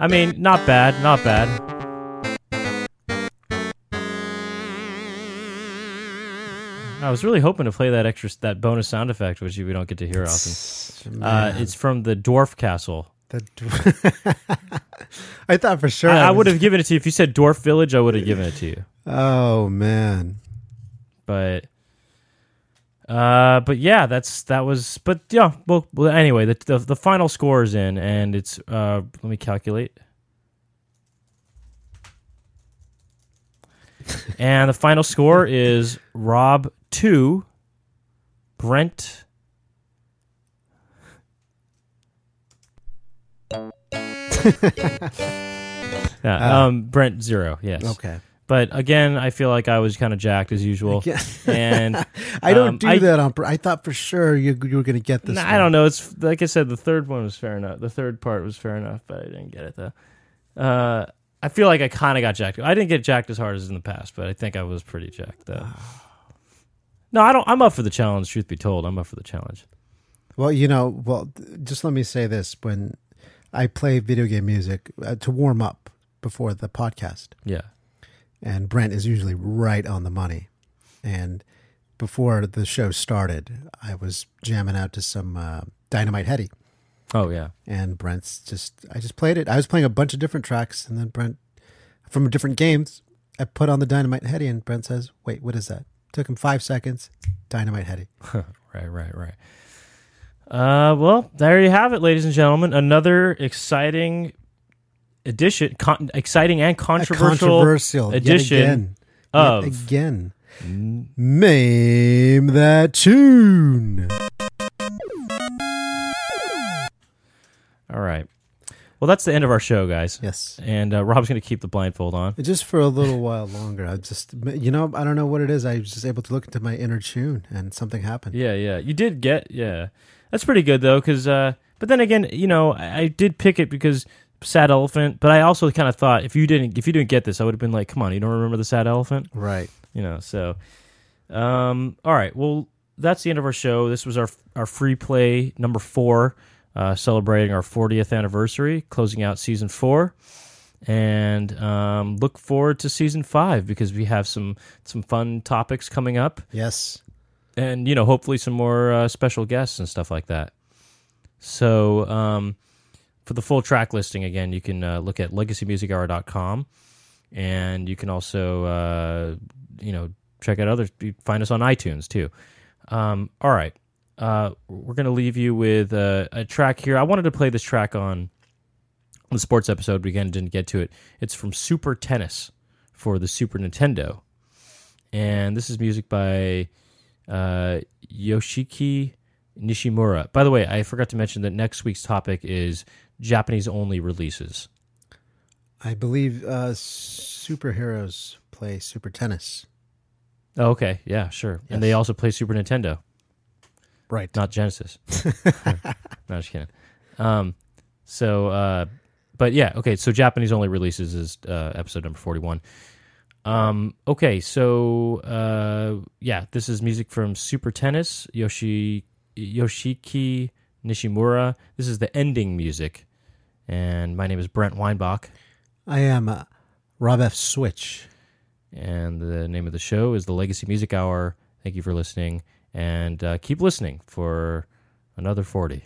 I mean, not bad, not bad. I was really hoping to play that extra that bonus sound effect, which we don't get to hear often. Uh, it's from the Dwarf Castle.
the dw- I thought for sure.
I, I would have given it to you if you said Dwarf Village. I would have given it to you,
Oh man.
but uh, but yeah, that's that was. But yeah, well, well anyway, the, the the final score is in, and it's uh, let me calculate. and the final score is Rob two, Brent. yeah,
Ah.
um, Brent zero. Yes.
Okay.
But again, I feel like I was kind of jacked as usual.
Yeah.
And
I don't
um,
do
I-
that on. I thought for sure you you were going to get this.
Nah. I don't know. It's like I said, the third one was fair enough. The third part was fair enough, but I didn't get it though. Uh, I feel like I kind of got jacked. I didn't get jacked as hard as in the past, but I think I was pretty jacked though. No, I don't. I'm up for the challenge. Truth be told, I'm up for the challenge.
Well, you know, well, just let me say this: when I play video game music uh, to warm up before the podcast,
Yeah.
And Brent is usually right on the money. And before the show started, I was jamming out to some uh, Dynamite Headdy,
Oh yeah.
and Brent's just I just played it. I was playing a bunch of different tracks, and then Brent from different games. I put on the Dynamite Headdy, and Brent says, "Wait, what is that?" Took him five seconds. Dynamite Headdy.
Right. Right. Right. Uh, well, there you have it, ladies and gentlemen. Another exciting edition, con- exciting and controversial,
controversial
edition
yet again,
of
yet again. Mame That Chune.
All right. Well, that's the end of our show, guys.
Yes.
And uh, Rob's going to keep the blindfold on.
Just for a little while longer. I just, you know, I don't know what it is. I was just able to look into my inner tune, and something happened.
Yeah, yeah. You did get, yeah. That's pretty good though, because. Uh, but then again, you know, I, I did pick it because sad elephant. But I also kind of thought if you didn't, if you didn't get this, I would have been like, come on, you don't remember the sad elephant,
Right.
you know? So, um, all right. Well, that's the end of our show. This was our our free play number four, uh, celebrating our 40th anniversary, closing out season four. And um, look forward to season five because we have some some fun topics coming up.
Yes.
and you know hopefully some more uh, special guests and stuff like that so um, for the full track listing again you can uh, look at legacymusichour.com and you can also uh, you know check out others. Find us on itunes too. Um, all right. Uh, we're going to leave you with uh, a track here. I wanted to play this track on the sports episode. But again didn't get to it. It's from super tennis for the super nintendo. And this is music by uh, Yoshiki Nishimura. By the way, I forgot to mention that next week's topic is Japanese only releases.
I believe uh, superheroes play super tennis.
Oh, okay, yeah, sure. And they also play Super Nintendo,
Right.
not Genesis. no, just kidding. Um, so, uh, but yeah, okay. So Japanese only releases is uh, episode number forty-one. Um, okay, so uh, yeah, this is music from Super Tennis, Yoshi Yoshiki Nishimura. This is the ending music, and my name is Brent Weinbach,
I am uh, Rob F. Switch.
and the name of the show is the Legacy Music Hour. Thank you for listening, and uh, keep listening for another forty.